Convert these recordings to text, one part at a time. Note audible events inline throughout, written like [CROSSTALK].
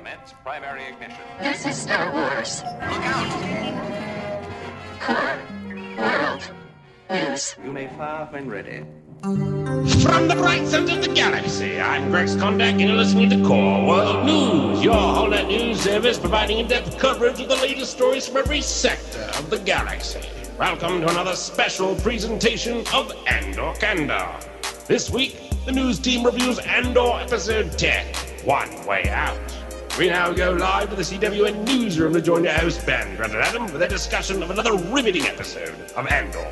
Commence primary ignition. This is Star Wars. Look out! Core World News. You may fire when ready. From the bright center of the galaxy, I'm Rex Kondak, and you're listening to Core World News, your whole-net news service providing in-depth coverage of the latest stories from every sector of the galaxy. Welcome to another special presentation of Andor Candor. This week, the news team reviews Andor Episode 10, One Way Out. We now go live to the CWN newsroom to join your host, Ben Grant and Adam, with a discussion of another riveting episode of Andor.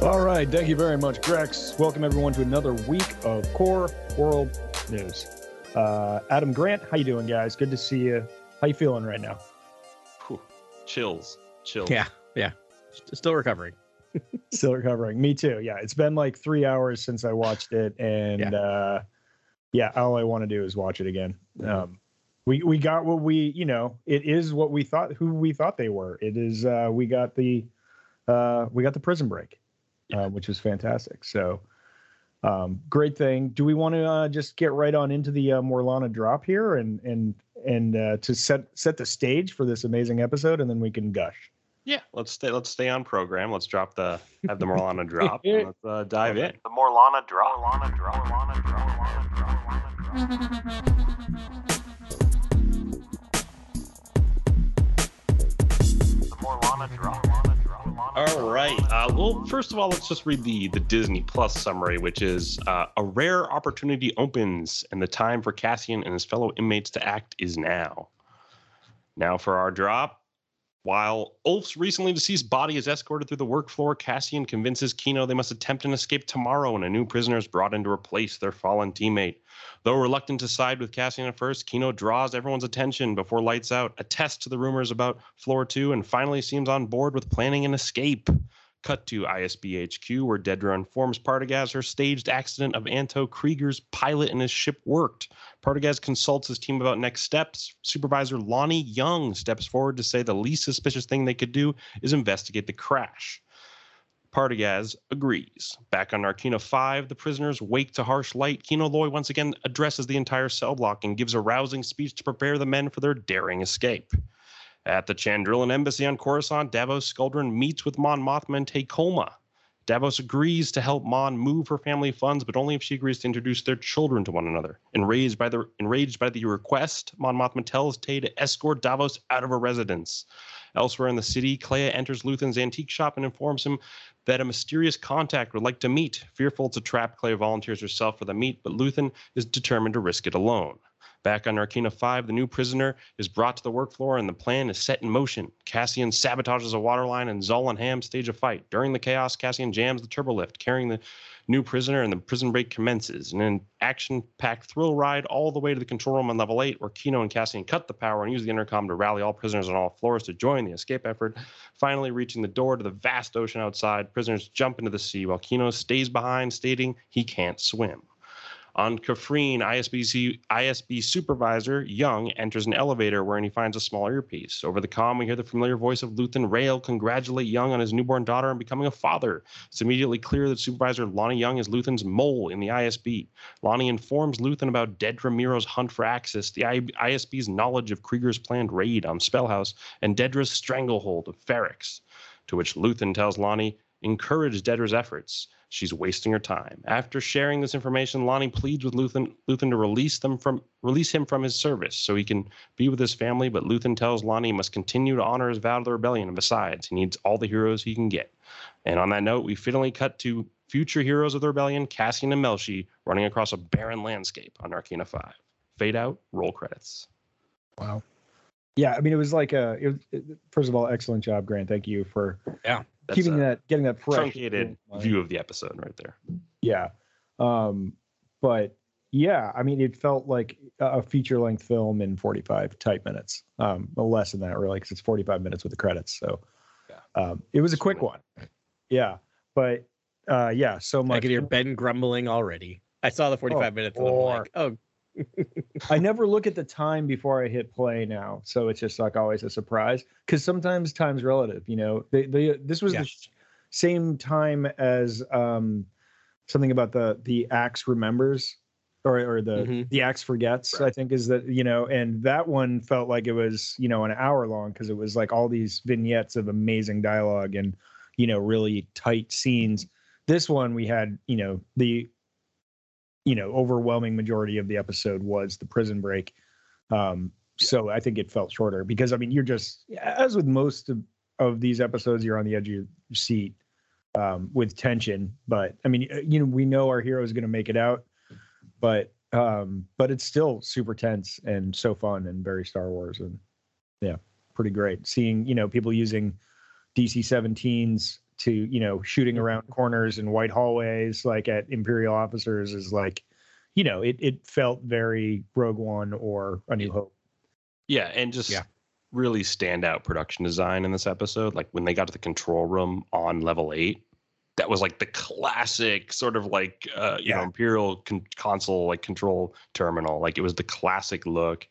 All right, thank you very much, Grex. Welcome everyone to another week of Core World News. Uh, Adam Grant, how you doing, guys? Good to see you. How you feeling right now? Whew. Chills. Chills. Yeah, yeah. Still recovering. [LAUGHS] Still recovering. Me too. Yeah, it's been like three hours since I watched it, and Yeah. uh, yeah, all I want to do is watch it again. Um, we we got what we you know it is what we thought who we thought they were. It is uh, we got the uh, we got the prison break, uh, which was fantastic. So um, great thing. Do we want to uh, just get right on into the uh, Morlana drop here and and and uh, to set set the stage for this amazing episode, and then we can gush. Yeah. Let's stay. Let's stay on program. Let's drop the have the Morlana [LAUGHS] drop. let's uh, dive in. The Morlana drop. Morlana drop. Morlana drop. Morlana drop. Morlana drop. [LAUGHS] All right. Uh, well, first of all, let's just read the the Disney Plus summary, which is uh, a rare opportunity opens, and the time for Cassian and his fellow inmates to act is now. Now for our drop. While Ulf's recently deceased body is escorted through the work floor, Cassian convinces Kino they must attempt an escape tomorrow, and a new prisoner is brought in to replace their fallen teammate. Though reluctant to side with Cassian at first, Kino draws everyone's attention before lights out, attests to the rumors about Floor 2, and finally seems on board with planning an escape. Cut to ISB HQ, where Dedra informs Partagaz her staged accident of Anto Kreegyr's pilot and his ship worked. Partagaz consults his team about next steps. Supervisor Lonni Jung steps forward to say the least suspicious thing they could do is investigate the crash. Partagaz agrees. Back on Narkina 5, the prisoners wake to harsh light. Kino Loy once again addresses the entire cell block and gives a rousing speech to prepare the men for their daring escape. At the Chandrilan embassy on Coruscant, Davos Skuldrin meets with Mon Mothma and Tay Kolma. Davos agrees to help Mon move her family funds, but only if she agrees to introduce their children to one another. Enraged by the enraged by the request, Mon Mothma tells Tay to escort Davos out of her residence. Elsewhere in the city, Kleya enters Luthen's antique shop and informs him that a mysterious contact would like to meet. Fearful to trap, Kleya volunteers herself for the meet, but Luthen is determined to risk it alone. Back on Narkina 5, the new prisoner is brought to the work floor and the plan is set in motion. Cassian sabotages a water line and Zol and Ham stage a fight. During the chaos, Cassian jams the turbolift, carrying the new prisoner, and the prison break commences. In an action packed thrill ride all the way to the control room on level 8, where Kino and Cassian cut the power and use the intercom to rally all prisoners on all floors to join the escape effort. Finally, reaching the door to the vast ocean outside, prisoners jump into the sea while Kino stays behind, stating he can't swim. On Kafrene, ISBC, ISB supervisor Jung enters an elevator wherein he finds a small earpiece. Over the comm, we hear the familiar voice of Luthen Rael congratulate Jung on his newborn daughter and becoming a father. It's immediately clear that supervisor Lonni Jung is Luthen's mole in the ISB. Lonni informs Luthen about Dedra Meero's hunt for Axis, the ISB's knowledge of Kreegyr's planned raid on Spellhaus, and Dedra's stranglehold of Ferrix. To which Luthen tells Lonni, encourage Dedra's efforts. She's wasting her time. After sharing this information, Lonni pleads with Luthen, Luthen to release them from release him from his service so he can be with his family. But Luthen tells Lonni he must continue to honor his vow to the rebellion. And besides, he needs all the heroes he can get. And on that note, we fittingly cut to future heroes of the rebellion, Cassian and Melshi, running across a barren landscape on Narkina 5. Fade out, roll credits. Wow. Yeah, I mean, it was like a. It, was- it, first of all, excellent job, Grant. Thank you for That's keeping a that, getting that fresh. truncated view of the episode right there. Yeah, um, but yeah, I mean, it felt like a feature length film in 45 type minutes. Um, less than that, really, because it's 45 minutes with the credits. So, um, it was a quick one. Yeah, but uh, yeah, so much. I much. can hear Ben grumbling already. I saw the 45 minutes and I'm or- like, oh, I never look at the time before I hit play now, so it's just like always a surprise. Because sometimes time's relative, you know. They, they, this was Yeah. the sh- same time as um, something about the the axe remembers or or the Mhm. the axe forgets. I think is that you know, and that one felt like it was you know an hour long because it was like all these vignettes of amazing dialogue and you know really tight scenes. This one we had you know the you know overwhelming majority of the episode was the prison break. Um, so I think it felt shorter because I mean you're just as with most of, of these episodes you're on the edge of your seat um, with tension. But I mean, uh, you know, we know our hero is going to make it out, but um, but it's still super tense and so fun and very Star Wars and yeah, pretty great. Seeing you know people using DC 17s to you know shooting around corners and white hallways like at Imperial officers is like, you know, it it felt very Rogue One or A New Hope. Yeah, and just Yeah. really standout production design in this episode. Like when they got to the control room on level eight, that was like the classic sort of like uh, you know Imperial con- console like control terminal. Like it was the classic look.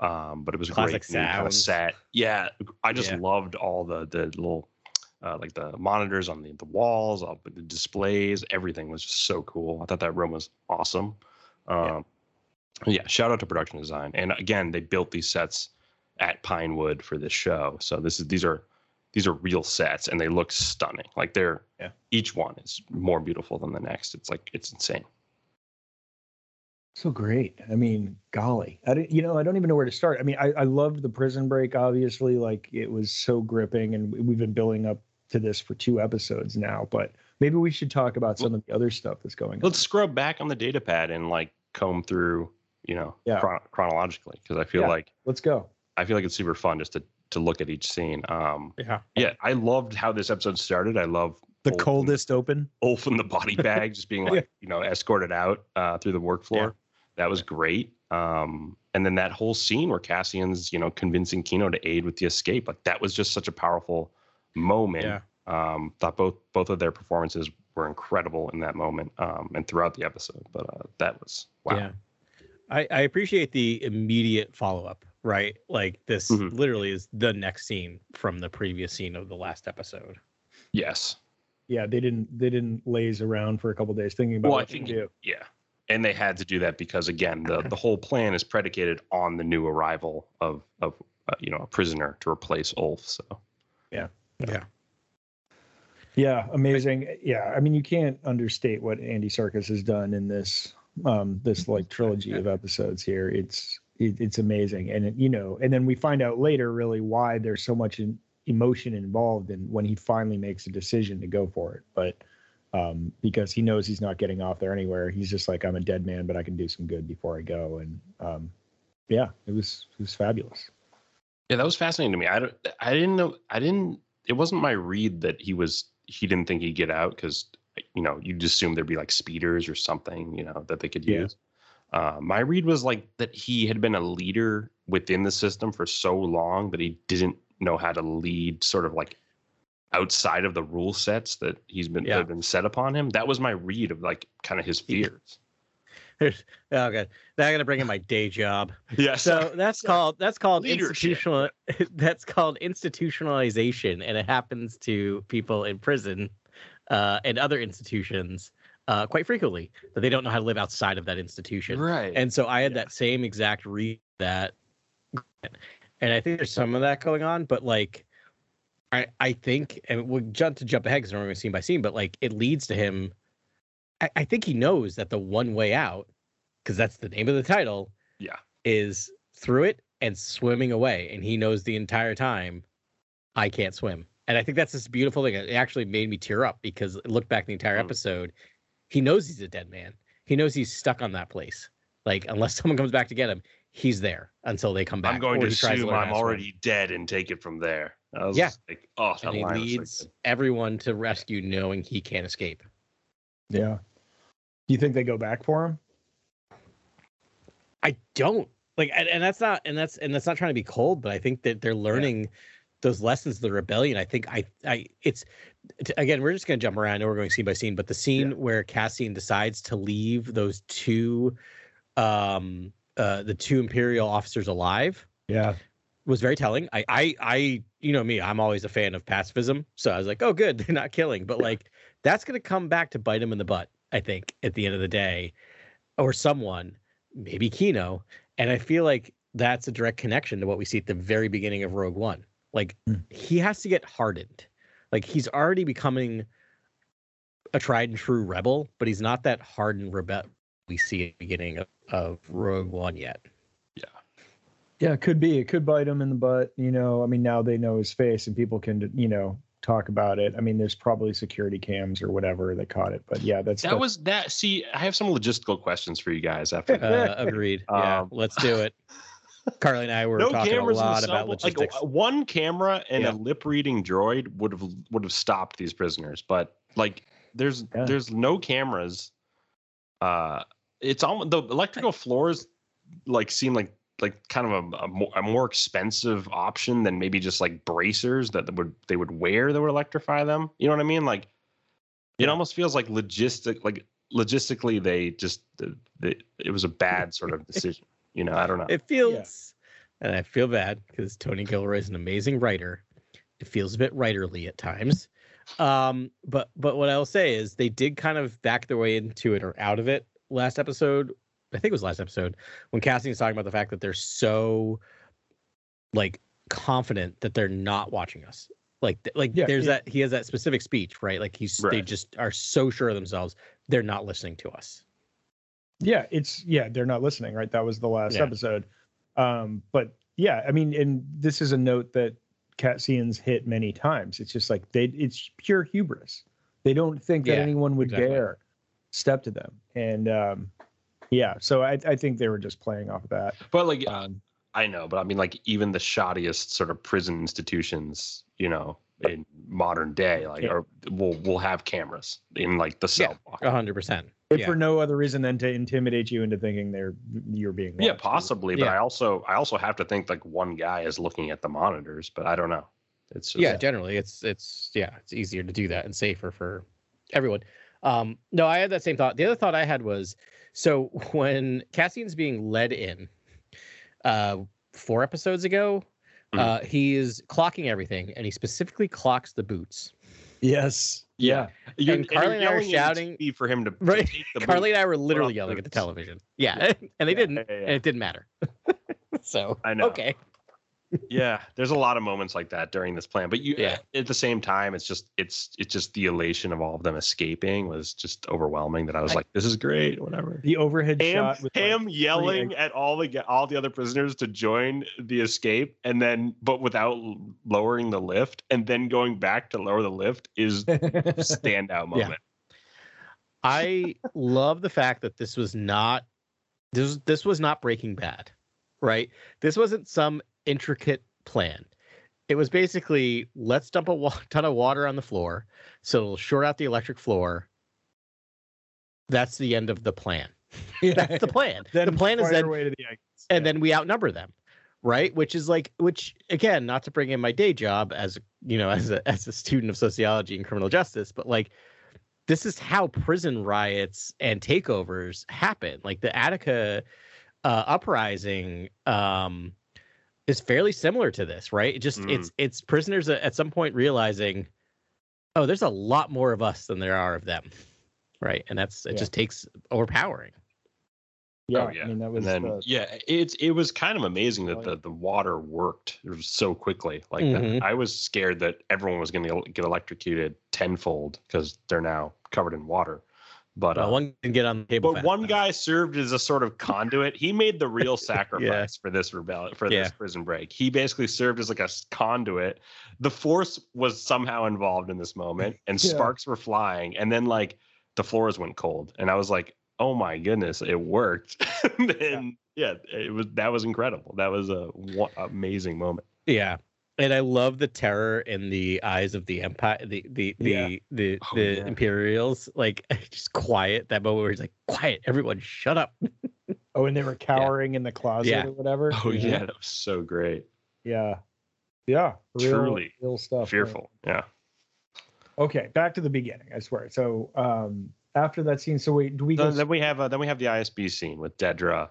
Um, but it was Classic great kind of set. Yeah, I just Yeah. loved all the the little uh, like the monitors on the, the walls, all the displays, everything was just so cool. I thought that room was awesome. Um, yeah, shout out to production design. And again, they built these sets at Pinewood for this show. So this is these are these are real sets and they look stunning. Like they're Yeah. each one is more beautiful than the next. It's like it's insane. So great. I mean, golly, I don't, you know, I don't even know where to start. I mean, I, I loved the prison break, obviously, like it was so gripping, and we've been building up to this for two episodes now. But maybe we should talk about some of the other stuff that's going on. Let's scrub back on the data pad and like comb through, you know, Yeah. chron- chronologically because I feel Yeah. like Let's go. I feel like it's super fun just to to look at each scene. Um, Yeah. yeah, I loved how this episode started. I love The Ulf and- coldest open. Ulf in the body bag, just being [LAUGHS] like, you know, escorted out uh, through the work floor. That was great. Um, and then that whole scene where Cassian's, you know, convincing Kino to aid with the escape, like that was just such a powerful moment. Yeah. Um, thought both both of their performances were incredible in that moment um, and throughout the episode. But uh, that was wow. Yeah. I, I appreciate the immediate follow up, right? Like this Mhm. literally is the next scene from the previous scene of the last episode. Yes. Yeah, they didn't they didn't laze around for a couple days thinking about Well, I what to think do. yeah, and they had to do that because again, the the whole plan is predicated on the new arrival of of uh, you know a prisoner to replace Ulf. So Yeah. Yeah, Yeah, amazing. Yeah, I mean, you can't understate what Andy Serkis has done in this um this like trilogy of episodes here. It's it, it's amazing, and it, you know, and then we find out later really why there's so much in, emotion involved, and when he finally makes a decision to go for it, but um because he knows he's not getting off there anywhere, he's just like, I'm a dead man, but I can do some good before I go, and um yeah, it was it was fabulous. yeah, that was fascinating to me. I don't, I didn't know, I didn't. It wasn't my read that he was he didn't think he'd get out because you know you'd assume there'd be like speeders or something you know that they could Yeah. use. Uh, my read was like that he had been a leader within the system for so long that he didn't know how to lead sort of like outside of the rule sets that he's been that Yeah. have been set upon him. That was my read of like kind of his fears. There's, oh, good. Now I got to bring in my day job. [LAUGHS] Yeah. So that's [LAUGHS] called that's called Leadership. institutional. [LAUGHS] That's called institutionalization, and it happens to people in prison uh, and other institutions uh, quite frequently that they don't know how to live outside of that institution. right. And so I had Yeah. that same exact read that, and I think there's some of that going on, but like, I I think, and we'll jump to jump ahead because we're going scene by scene, but like it leads to him. I, I think he knows that the one way out, because that's the name of the title, Yeah. is through it and swimming away, and he knows the entire time, I can't swim. And I think that's this beautiful thing. It actually made me tear up because look back the entire Mm. episode, he knows he's a dead man. He knows he's stuck on that place. Like unless [LAUGHS] someone comes back to get him, he's there until they come back. I'm going or to assume I'm to swim. already dead and take it from there. I was Yeah. like, oh, that And he line was so leads good. everyone to rescue, knowing he can't escape. Yeah. Do you think they go back for him? I don't like, and, and that's not, and that's, and that's not trying to be cold, but I think that they're learning those lessons of the rebellion. I think I, I, it's again, we're just gonna jump around and we're going scene by scene, but the scene where Cassian decides to leave those two, um, uh, the two Imperial officers alive Yeah. was very telling. I, I, I, you know me, I'm always a fan of pacifism, so I was like, oh, good, [LAUGHS] they're not killing, but like that's gonna come back to bite him in the butt. I think at the end of the day, or someone, maybe Kino, and I feel like that's a direct connection to what we see at the very beginning of Rogue One. Like Hmm. he has to get hardened. Like he's already becoming a tried and true rebel, but he's not that hardened rebel we see at the beginning of, of Rogue One yet. Yeah. Yeah, it could be. It could bite him in the butt. You know, I mean, now they know his face and people can, you know, talk about it. I mean, there's probably security cams or whatever that caught it. But yeah, that's That that's- was that. See, I have some logistical questions for you guys after. Uh, [LAUGHS] agreed. yeah, Um, let's do it. [LAUGHS] Carly and I were no talking a cameras in the lot about logistics. Like one camera and Yeah. a lip reading droid would have would have stopped these prisoners, but like there's Yeah. there's no cameras. Uh, it's almost the electrical floors like seem like like kind of a, a, more, a more expensive option than maybe just like bracers that would they would wear that would electrify them. You know what I mean? Like it almost feels like logistic like logistically they just the, the, it was a bad sort of [LAUGHS] decision. You know, I don't know. It feels, and I feel bad because Tony Gilroy is an amazing writer. It feels a bit writerly at times. Um, but but what I'll say is they did kind of back their way into it or out of it last episode. I think it was last episode when Cassian was talking about the fact that they're so like confident that they're not watching us. Like like Yeah, there's yeah. that he has that specific speech, right? Like he's they just are so sure of themselves they're not listening to us. yeah, it's yeah, they're not listening, right? That was the last Yeah. episode. Um, but yeah, I mean, and this is a note that Cassian's hit many times. It's just like they it's pure hubris. They don't think that anyone would exactly. dare step to them. And um yeah, so I, I think they were just playing off of that. But like Um, I know, but I mean, like even the shoddiest sort of prison institutions, you know, in modern day, like, Yeah. or will will have cameras in like the cell block. A hundred percent. if Yeah. for no other reason than to intimidate you into thinking they're you're being Yeah, possibly, but Yeah. I also I also have to think like one guy is looking at the monitors, but I don't know. It's just, yeah generally it's it's yeah it's easier to do that and safer for everyone um no i had that same thought the other thought i had was so [LAUGHS] when cassian's being led in uh four episodes ago Mhm. uh he is clocking everything and he specifically clocks the boots Yes. Yeah. You're, And Carly and I were shouting- for him to, to Right. take the carly boot. and i were literally off yelling at the television [LAUGHS] yeah [LAUGHS] and they didn't Yeah, yeah, yeah. and it didn't matter so I know. okay yeah there's a lot of moments like that during this plan but you Yeah. at the same time it's just it's it's just the elation of all of them escaping was just overwhelming that i was I- like this is great whatever The overhead Ham, shot with like, yelling at all the ga- all the other prisoners to join the escape, and then but without lowering the lift, and then going back to lower the lift is [LAUGHS] standout moment. Yeah. I love the fact that this was not this this was not Breaking Bad, right? This wasn't some intricate plan. It was basically let's dump a wa- [LAUGHS] ton of water on the floor, so it'll short out the electric floor. That's the end of the plan. [LAUGHS] [LAUGHS] That's the plan. the plan is then the and then we outnumber them right which is like which again not to bring in my day job as you know as a as a student of sociology and criminal justice but like this is how prison riots and takeovers happen like the attica uh, uprising um is fairly similar to this right it just Mm. it's it's prisoners at at some point realizing oh there's a lot more of us than there are of them right and that's it Yeah. just takes overpowering yeah, oh yeah, I mean that and was then uh, yeah, it's it was kind of amazing that Oh, the, the water worked so quickly. Like that. Mhm. I was scared that everyone was going to get electrocuted tenfold because they're now covered in water. But well, uh, one can get on the table But fast one enough. guy served as a sort of conduit. He made the real [LAUGHS] sacrifice for this rebellion, for Yeah. this prison break. He basically served as like a s- conduit. The force was somehow involved in this moment, and Yeah. sparks were flying. And then like the floors went cold, and I was like, "Oh my goodness, it worked!" [LAUGHS] and yeah. it was that was incredible. That was a wa- amazing moment. Yeah. And I love the terror in the eyes of the empire, the the the Yeah. the, Oh, the yeah. Imperials. Like [LAUGHS] just quiet. That moment where he's like, "Quiet, everyone, shut up." [LAUGHS] oh, and they were cowering in the closet Yeah. or whatever. Oh yeah, that was so great. yeah, yeah. Real, Truly real stuff. yeah. Fearful. Yeah. Okay, back to the beginning. I swear. So um after that scene, so wait, do we go? Then, then we have uh, then we have the ISB scene with Dedra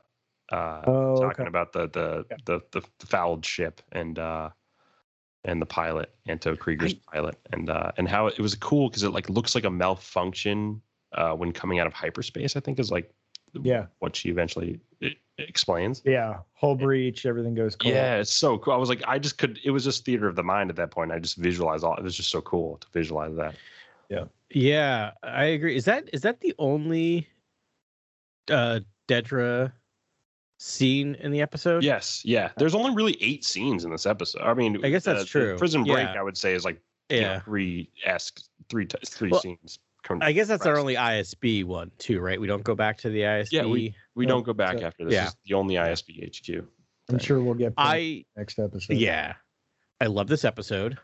uh, Oh, talking okay. about the the, Yeah. the the the fouled ship and uh and the pilot Anto Kreegyr's pilot and uh and how it was cool because it like looks like a malfunction uh when coming out of hyperspace I think is like Yeah. what she eventually explains. Yeah, whole breach, everything goes cold. Yeah, it's so cool. I was like, I just could. It was just theater of the mind at that point. I just visualized all. It was just so cool to visualize that. Yeah. Yeah, I agree. Is that is that the only uh Dedra scene in the episode? Yes, yeah. There's only really eight scenes in this episode. I mean, I guess that's the- the true. Prison Break, Yeah. I would say, is like you know, three esque, three t- three Well, scenes. con- I guess that's our only ISB one too, right? We don't go back to the ISB. Yeah, we- We Yeah, don't go back so- after this. Yeah. It's the only ISB HQ. I'm sure we'll get I, I next episode. yeah, I love this episode.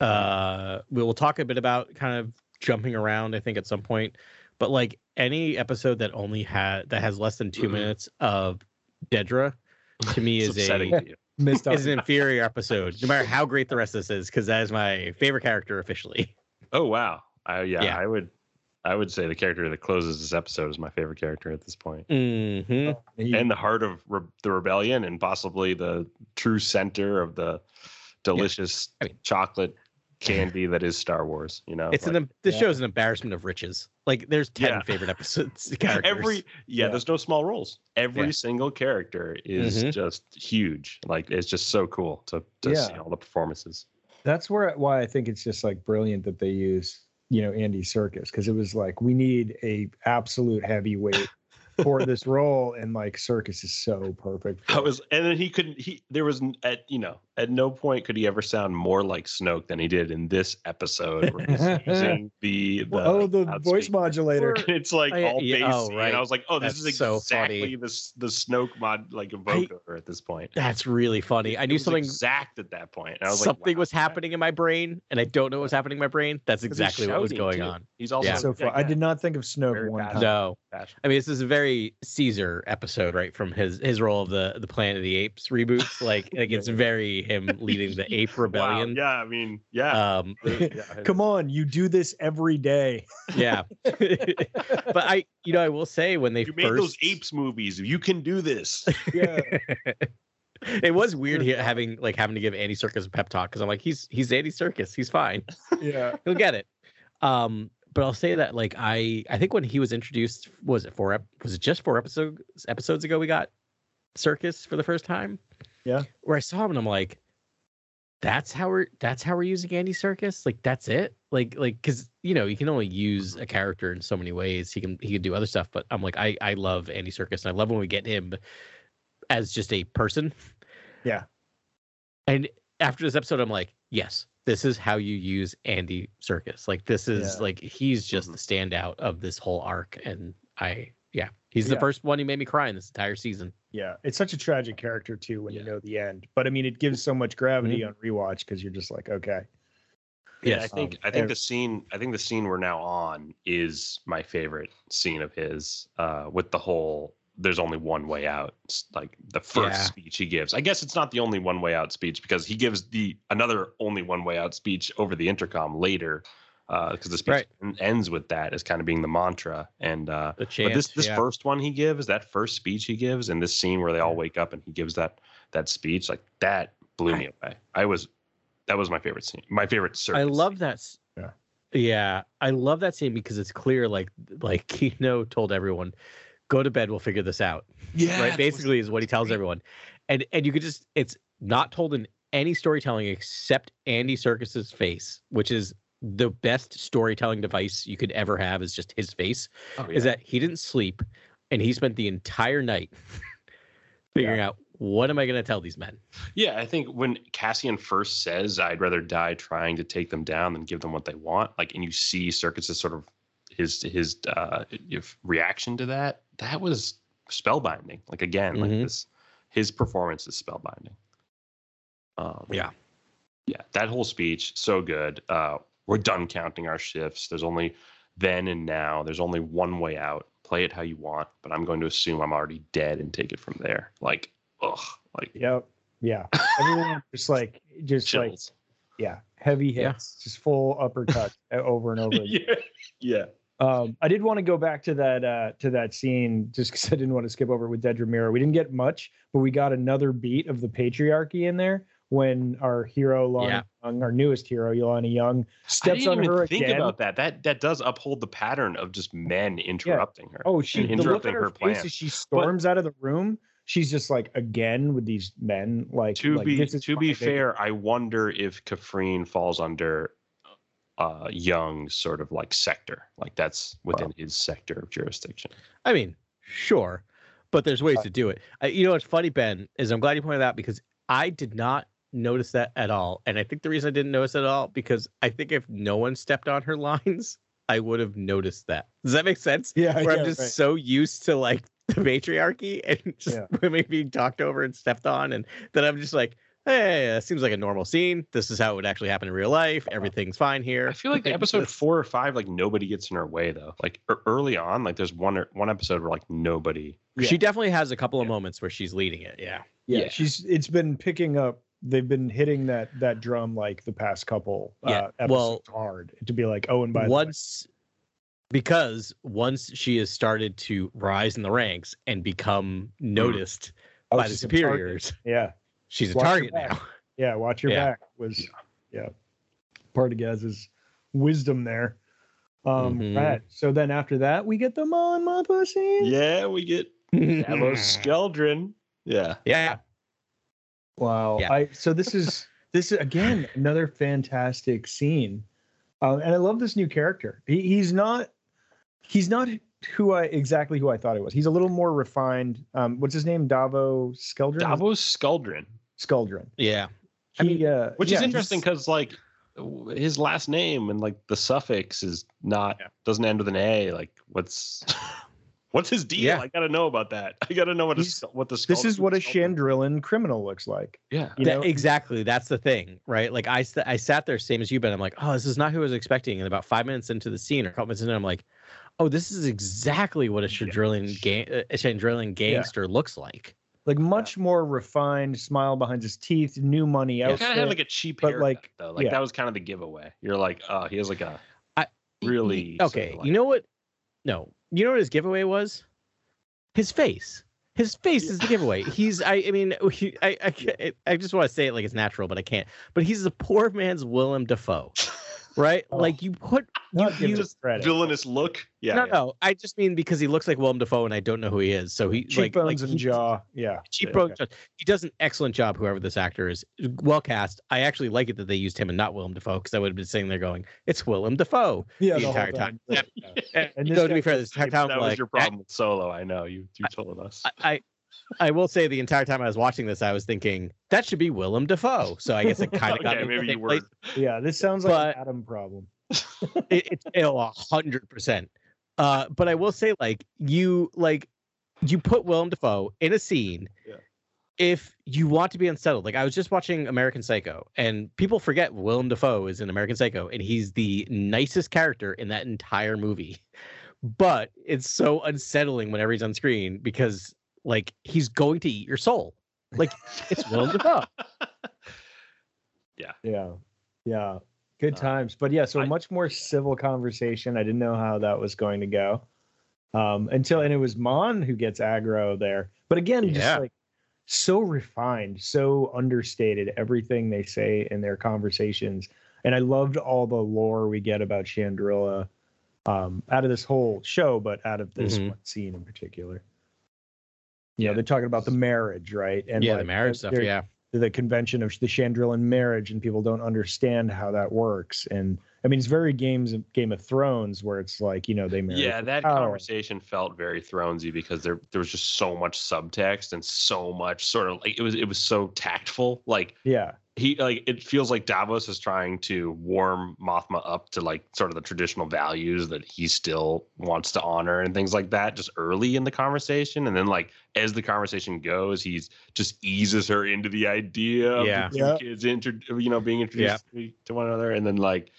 Uh, we will talk a bit about kind of jumping around. I think at some point, but like any episode that only had that has less than 2 Mhm. minutes of Dedra, to me is a to you. [LAUGHS] missed out. is an inferior episode. No matter how great the rest of this is, because that is my favorite character officially. Oh wow. I, yeah, Yeah. I would. I would say the character that closes this episode is my favorite character at this point. hmm and the heart of re- the rebellion and possibly the true center of the delicious I mean- chocolate candy that is Star Wars. You know, It's Like, an em- this yeah. show's an embarrassment of riches. Like there's ten Yeah. favorite episodes [LAUGHS] characters. every yeah, Yeah. There's no small roles. Every Yeah. single character is Mhm. just huge. Like it's just so cool to to see all the performances. that's where why I think it's just like brilliant that they use you know Andy Serkis because it was like we need a absolute heavyweight for this role and like Serkis is so perfect. for I was, and then he couldn't. He there was at you know at no point could he ever sound more like Snoke than he did in this episode. Where he's [LAUGHS] using the the oh the voice loudspeaker. modulator. [LAUGHS] It's like Oh, yeah, all yeah, oh, bassy, oh, right. and I was like, "Oh, this That's is so exactly funny. the the Snoke mod like evoker at this point." That's really funny. I knew something exact at that point. And I was something like, wow, was happening in my brain, and I don't know what's happening in my brain. That's exactly what was going too. on. He's also Yeah. so far. I did not think of Snoke one fast. time. No, Passion. I mean this is a very Caesar episode, right? From his his role of the the Planet of the Apes reboots. [LAUGHS] Like like it's very him leading the ape [LAUGHS] rebellion. Wow. Yeah, I mean, yeah. Um. [LAUGHS] Come on, you do this every day. yeah. but I, you know, I will say when they you made first those apes movies. You can do this. Yeah. it was weird he- having like having to give Andy Serkis a pep talk because I'm like he's he's Andy Serkis he's fine yeah. he'll get it um but I'll say that like I I think when he was introduced was it four was it just four episodes episodes ago we got Serkis for the first time? Yeah. where I saw him and I'm like that's how we're that's how we're using Andy Serkis? Like that's it? Like like because you know you can only use a character in so many ways. He can he can do other stuff but I'm like I I love Andy Serkis and I love when we get him as just a person. Yeah. and after this episode, I'm like, yes, this is how you use Andy Serkis. Like this is Yeah. like he's just Mhm. the standout of this whole arc. And I yeah, he's the first one who made me cry in this entire season. Yeah. It's such a tragic character too when you know the end. But I mean it gives so much gravity on rewatch because you're just like, okay. Yeah, I think Um, I think and- the scene I think the scene we're now on is my favorite scene of his. Uh, with the whole "there's only one way out," s- like the first Yeah. speech he gives. I guess it's not the only one way out speech because he gives the another only one way out speech over the intercom later. Because the speech Right. ends with that as kind of being the mantra, and uh, The but this this yeah. first one he gives, that first speech he gives, and this scene where they all wake up and he gives that that speech, like that blew me away. I was that was my favorite scene, my favorite. Serkis I love that. s- Yeah. Yeah, I love that scene because it's clear, like like [LAUGHS] Kino told everyone, "Go to bed. We'll figure this out." Yeah, right? basically is what he tells everyone. And and you could just it's not told in any storytelling except andy serkis's face which is the best storytelling device you could ever have is just his face Oh, is that he didn't sleep and he spent the entire night [LAUGHS] figuring out what am i going to tell these men? Yeah, I think when Cassian first says, "I'd rather die trying to take them down than give them what they want," like, and you see Serkis's sort of his his uh, reaction to that, that was spellbinding. Like again, Mhm. like this, his performance is spellbinding. Um, Yeah. yeah, that whole speech so good. Uh, we're done counting our shifts. There's only then and now. There's only one way out. Play it how you want, but I'm going to assume I'm already dead and take it from there. Like, ugh, like Yep. Yeah. Everyone [LAUGHS] just like just like yeah, heavy Yeah. hits, just full uppercut over and over. again. [LAUGHS] yeah, yeah. Um, I did want to go back to that uh, to that scene just because I didn't want to skip over it with Dedra Meero. We didn't get much, but we got another beat of the patriarchy in there when our hero Lana Yeah. Young, our newest hero Yolanda Young, steps on her think again. about that. That that does uphold the pattern of just men interrupting her. Oh, she interrupting her, her face plan. as she storms out of the room. She's just like again with these men. Like to like, be this is to be fair, I wonder if Kafrene falls under uh Jung's sort of like sector. Like that's within his sector of jurisdiction. I mean, sure, but there's ways to do it. I, you know what's funny, Ben, is I'm glad you pointed that out because I did not notice that at all, and I think the reason I didn't notice it at all because I think if no one stepped on her [LAUGHS] lines, I would have noticed that. Does that make sense? Yeah, Where yeah, I'm just right. so used to like [LAUGHS] the patriarchy and [LAUGHS] just Yeah. women being talked over and stepped on, and that I'm just like. Hey, that seems like a normal scene. This is how it would actually happen in real life. Everything's fine here. I feel like the episode four or five, like nobody gets in her way though. Like early on, like there's one one episode where like nobody. Yeah. She definitely has a couple of Yeah. moments where she's leading it. Yeah. yeah, Yeah. she's it's been picking up they've been hitting that that drum like the past couple Yeah, uh episodes well- hard to be like oh and by the way, once because once she has started to rise in the ranks and become noticed oh, by the she's a target. superiors, yeah she's a Watch target now. [LAUGHS] yeah watch your Yeah. back was yeah part of Gaz's wisdom there um Mhm. right so then after that we get the Mon Mothma scene Yeah, we get [LAUGHS] Davos Skeldrin. Yeah. yeah. Wow. Yeah. I so this is this is again another fantastic scene, uh, and I love this new character. He, he's not he's not who I exactly who I thought it was. He's a little more refined. Um, what's his name? Davo Skeldrin. Davo Skeldrin, Skeldrin. Yeah. I mean, uh, which yeah, is interesting because like his last name and like the suffix is not Yeah. doesn't end with an A. Like what's [LAUGHS] what's his deal? Yeah. I gotta know about that. I gotta know what a, what the This is what a Skeldrin- Chandrillan criminal looks like. Yeah. You That- know, exactly. That's the thing, right? Like I, st- I sat there, same as you, Ben. I'm like, oh, this is not who I was expecting. And about five minutes into the scene, or a couple minutes in, I'm like, oh, this is exactly what a Chandrillan, ga- a Chandrillan gangster looks like. like much more refined, smile behind his teeth, new money He outfit. kind of had like a cheap but, haircut like, though. Like yeah. that was kind of the giveaway. You're like, oh, he has like a I- really sort of okay. like- You know what? No, you know what his giveaway was? His face. His face is the giveaway. He's. I. I mean, [LAUGHS] he, I. I, I just want to say it like it's natural, but I can't. But he's a poor man's Willem Dafoe, [LAUGHS] right? Oh. Like you put. You, giving you, him villainous look. Yeah. no, yeah. no. I just mean because he looks like Willem Dafoe, and I don't know who he is. So he cheekbones like and he- jaw. Yeah. Cheekbones. He does an excellent job. Whoever this actor is, well cast. I actually like it that they used him and not Willem Dafoe because I would have been sitting there going, "It's Willem Dafoe." Yeah. the whole entire time. Yeah. [LAUGHS] And, And so to be fair, this entire time, that like, was your problem with Solo. I know you. You told us. I, I [LAUGHS] I will say the entire time I was watching this, I was thinking that should be Willem Dafoe. So I guess it kind of [LAUGHS] got okay, me maybe you were. Yeah. This sounds like But- an Adam problem. [LAUGHS] It, it's a hundred percent. Uh, but I will say, like you, like you put Willem Dafoe in a scene. Yeah. If you want to be unsettled, like I was just watching American Psycho, and people forget Willem Dafoe is in American Psycho, and he's the nicest character in that entire movie. But it's so unsettling whenever he's on screen because, like, he's going to eat your soul. Like, it's Willem [LAUGHS] Dafoe. Yeah. Yeah. Yeah. Good Uh, times. But yeah, so I- much more civil conversation. I didn't know how that was going to go. Um, until and it was Mon who gets aggro there. But again, Yeah. just like so refined, so understated, everything they say in their conversations. And I loved all the lore we get about Chandrila um, out of this whole show, but out of this Mhm. one scene in particular. You know, Yeah. they're talking about the marriage, right? And yeah, the marriage stuff. Yeah. the convention of the Chandrillan marriage, and people don't understand how that works. And I mean, it's very games Game of Thrones where it's like you know they marry. Yeah, that power. conversation felt very Thronesy because there there was just so much subtext and so much sort of like it was it was so tactful. Like Yeah, he like it feels like Davos is trying to warm Mothma up to like sort of the traditional values that he still wants to honor and things like that just early in the conversation and then like as the conversation goes he's just eases her into the idea of Yeah. the two Yeah. kids intro- you know being introduced to- to one another and then like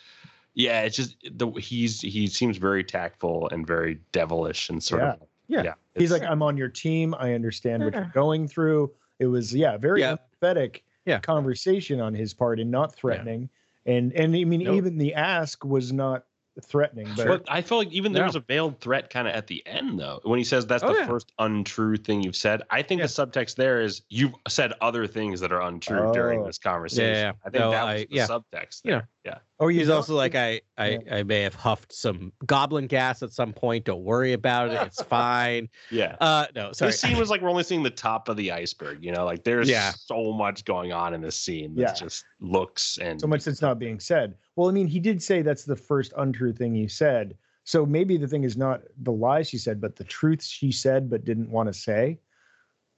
yeah it's just the he's he seems very tactful and very devilish and sort of Yeah. yeah he's like, I'm on your team. I understand what you're going through. It was yeah, very Yeah. empathetic Yeah. conversation on his part and not threatening. And and I mean, Nope. even the ask was not threatening, but But I felt like even there No. was a veiled threat kind of at the end, though, when he says that's Oh, the yeah. first untrue thing you've said. I think Yeah. the subtext there is you've said other things that are untrue during Oh. this conversation. Yeah, yeah. I think No, that was I- the yeah. subtext. You know, there. oh, you He's also like, think- I, I, I may have huffed some goblin gas at some point. Don't worry about it. It's [LAUGHS] fine. yeah, yeah. Uh, no, sorry. This scene was like we're only seeing the top of the iceberg. You know, like there's Yeah. so much going on in this scene that Yeah. just looks and so much that's not being said. Well, I mean, he did say that's the first untrue thing he said. So maybe the thing is not the lies she said, but the truths she said but didn't want to say.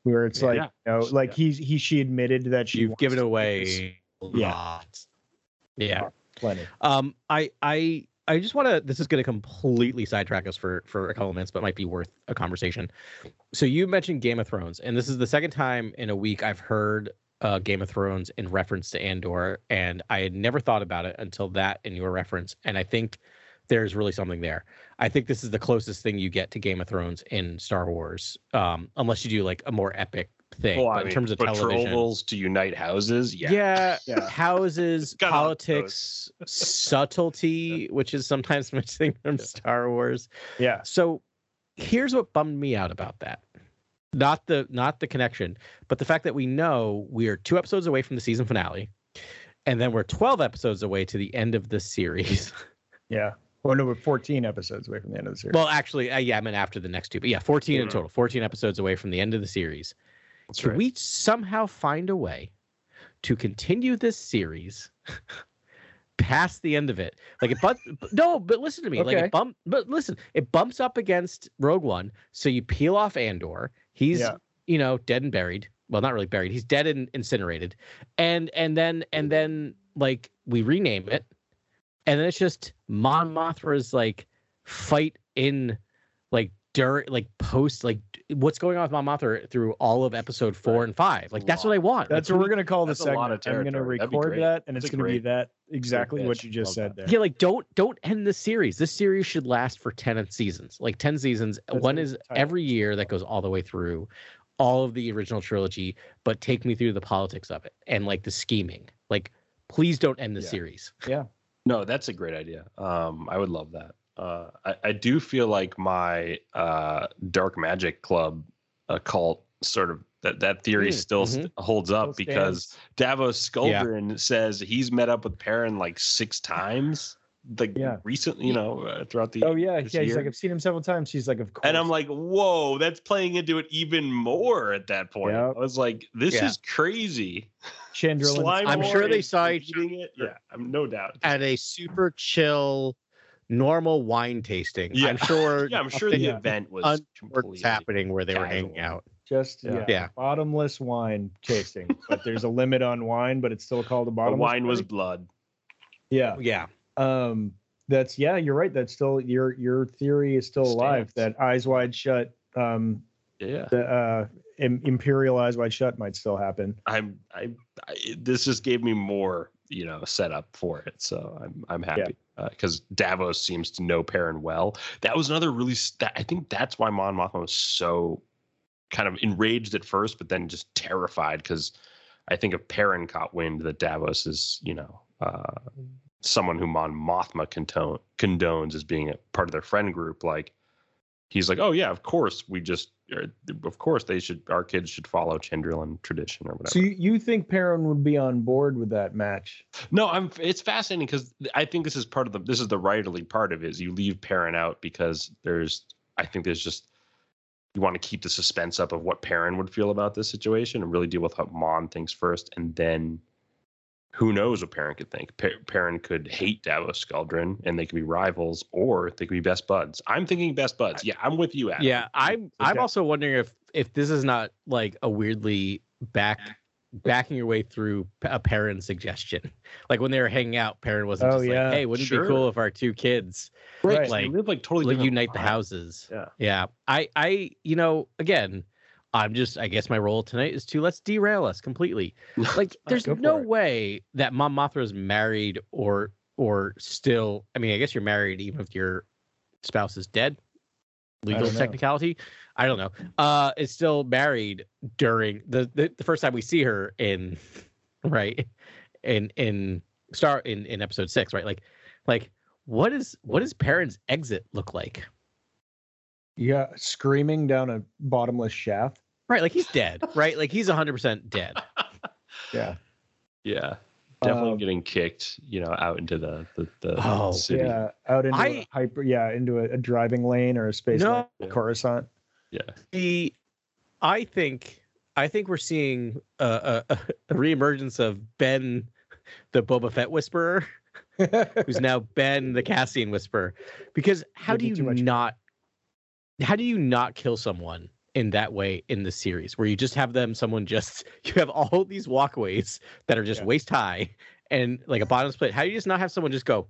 Where it's Yeah. like, Yeah. you know, like he's he she admitted that she You've given away focus a Yeah. Yeah. Plenty. Um, I I I just want to. This is going to completely sidetrack us for for a couple minutes, but might be worth a conversation. So you mentioned Game of Thrones, and this is the second time in a week I've heard uh, Game of Thrones in reference to Andor, and I had never thought about it until that in your reference, and I think there's really something there. I think this is the closest thing you get to Game of Thrones in Star Wars, um, unless you do like a more epic thing. Well, in mean, terms of television, betrothals to unite houses. Yeah, yeah, [LAUGHS] Yeah. houses, politics, [LAUGHS] subtlety, which is sometimes [LAUGHS] missing from Star Wars. Yeah. So here's what bummed me out about that. Not the not the connection, but the fact that we know we are two episodes away from the season finale, and then we're 12 episodes away to the end of the series. Yeah. Well, no, we're 14 episodes away from the end of the series. well, actually, uh, yeah, I meant after the next two, but yeah, 14 in Mhm. total, 14 episodes away from the end of the series. That's Can right. we somehow find a way to continue this series [LAUGHS] past the end of it? Like it, but [LAUGHS] no, but listen to me. Okay. Like it bump, but listen, it bumps up against Rogue One, so you peel off Andor. He's Yeah. you know dead and buried. Well, not really buried. He's dead and incinerated, and and then and then like we rename it, and then it's just Mon Mothma's like fight in like during like post like what's going on with Mon Mothma through all of episode four Right. and five. Like that's what I want. That's Like, what we're gonna call the that's a lot segment. I'm gonna territory. That'd be record that, and That's it's gonna be that exactly what you just Love said that. there. yeah, like don't don't end the series. This series should last for ten seasons. Like ten seasons. That's One is title. every year that goes all the way through all of the original trilogy, but take me through the politics of it and like the scheming. Like, please don't end the Yeah. series. Yeah. No, that's a great idea. Um, I would love that. Uh, I, I do feel like my uh, dark magic club occult sort of that that theory Mm, still mhm. st- holds up Still because stands. Davos Skuldrin says he's met up with Perrin like six times, like Yeah. recently, you know, uh, throughout the. Oh yeah, this yeah. He's like, I've seen him several times. She's like, of course. And I'm like, whoa, that's playing into it even more at that point. Yep. I was like, this Yeah. is crazy. Chandrilan. Slime I'm sure they saw each eating it. Yeah, I'm no doubt. At a super chill, normal wine tasting. Yeah. I'm sure. [LAUGHS] yeah, I'm sure the event was untoward completely happening where they were hanging out. Just Yeah. yeah. Yeah. bottomless wine tasting, but there's a limit on wine, but it's still called a The bottomless. wine was blood. yeah. Yeah. Um, that's yeah. You're right. That's still your your theory is still alive. That eyes wide shut. Um, Yeah. the uh, im- imperial eyes wide shut might still happen. I'm I, I this just gave me more, you know, setup for it. So I'm I'm happy because Davos seems to know Perrin well. That was another really s- that I think that's why Mon Mothma was so kind of enraged at first, but then just terrified because I think if Perrin caught wind that Davos is, you know, uh, someone who Mon Mothma condone, condones as being a part of their friend group, like he's like, oh yeah, of course we just, of course they should, our kids should follow Chandrilan tradition or whatever. So you, you think Perrin would be on board with that match? No, I'm. It's fascinating because I think this is part of the. This is the writerly part of it. Is you leave Perrin out because there's. I think there's just. You want to keep the suspense up of what Perrin would feel about this situation and really deal with what Mon thinks first, and then. Who knows what Perrin could think? Per- Perrin could hate Davos Skuldrin, and they could be rivals, or they could be best buds. I'm thinking best buds. Yeah, I'm with you, Adam. Yeah, I'm I'm also wondering if if this is not like a weirdly back backing your way through a Perrin suggestion. [LAUGHS] Like when they were hanging out, Perrin wasn't Oh, just yeah. like, "Hey, wouldn't it be cool if our two kids right. Right. Like, Like, live like totally like, different unite the houses?" Yeah. Yeah, I I you know again, I'm just I guess my role tonight is to let's derail us completely. [LAUGHS] Like there's no it. way that Mon Mothma is married or or still. I mean, I guess you're married even if your spouse is dead. Legal don't technicality, I don't know. Uh, is still married during the, the the first time we see her in [LAUGHS] right in in star in in episode six, right? Like like what is what does Perrin's exit look like? Yeah, screaming down a bottomless shaft. Right, like he's dead. Right, like he's hundred percent dead. [LAUGHS] Yeah. Yeah. Definitely Um, getting kicked, you know, out into the the, the Oh, city. Yeah, out into I- a hyper. Yeah, into a, a driving lane or a space No. lane. Coruscant. Yeah. The, I think I think we're seeing a, a, a reemergence of Ben, the Boba Fett whisperer, [LAUGHS] who's now Ben, the Cassian whisperer. Because how do Maybe too you not, how do you not kill someone in that way in the series, where you just have them, someone just [LAUGHS] you have all these walkways that are just Yeah. waist high and like a bottom split. How do you just not have someone just go,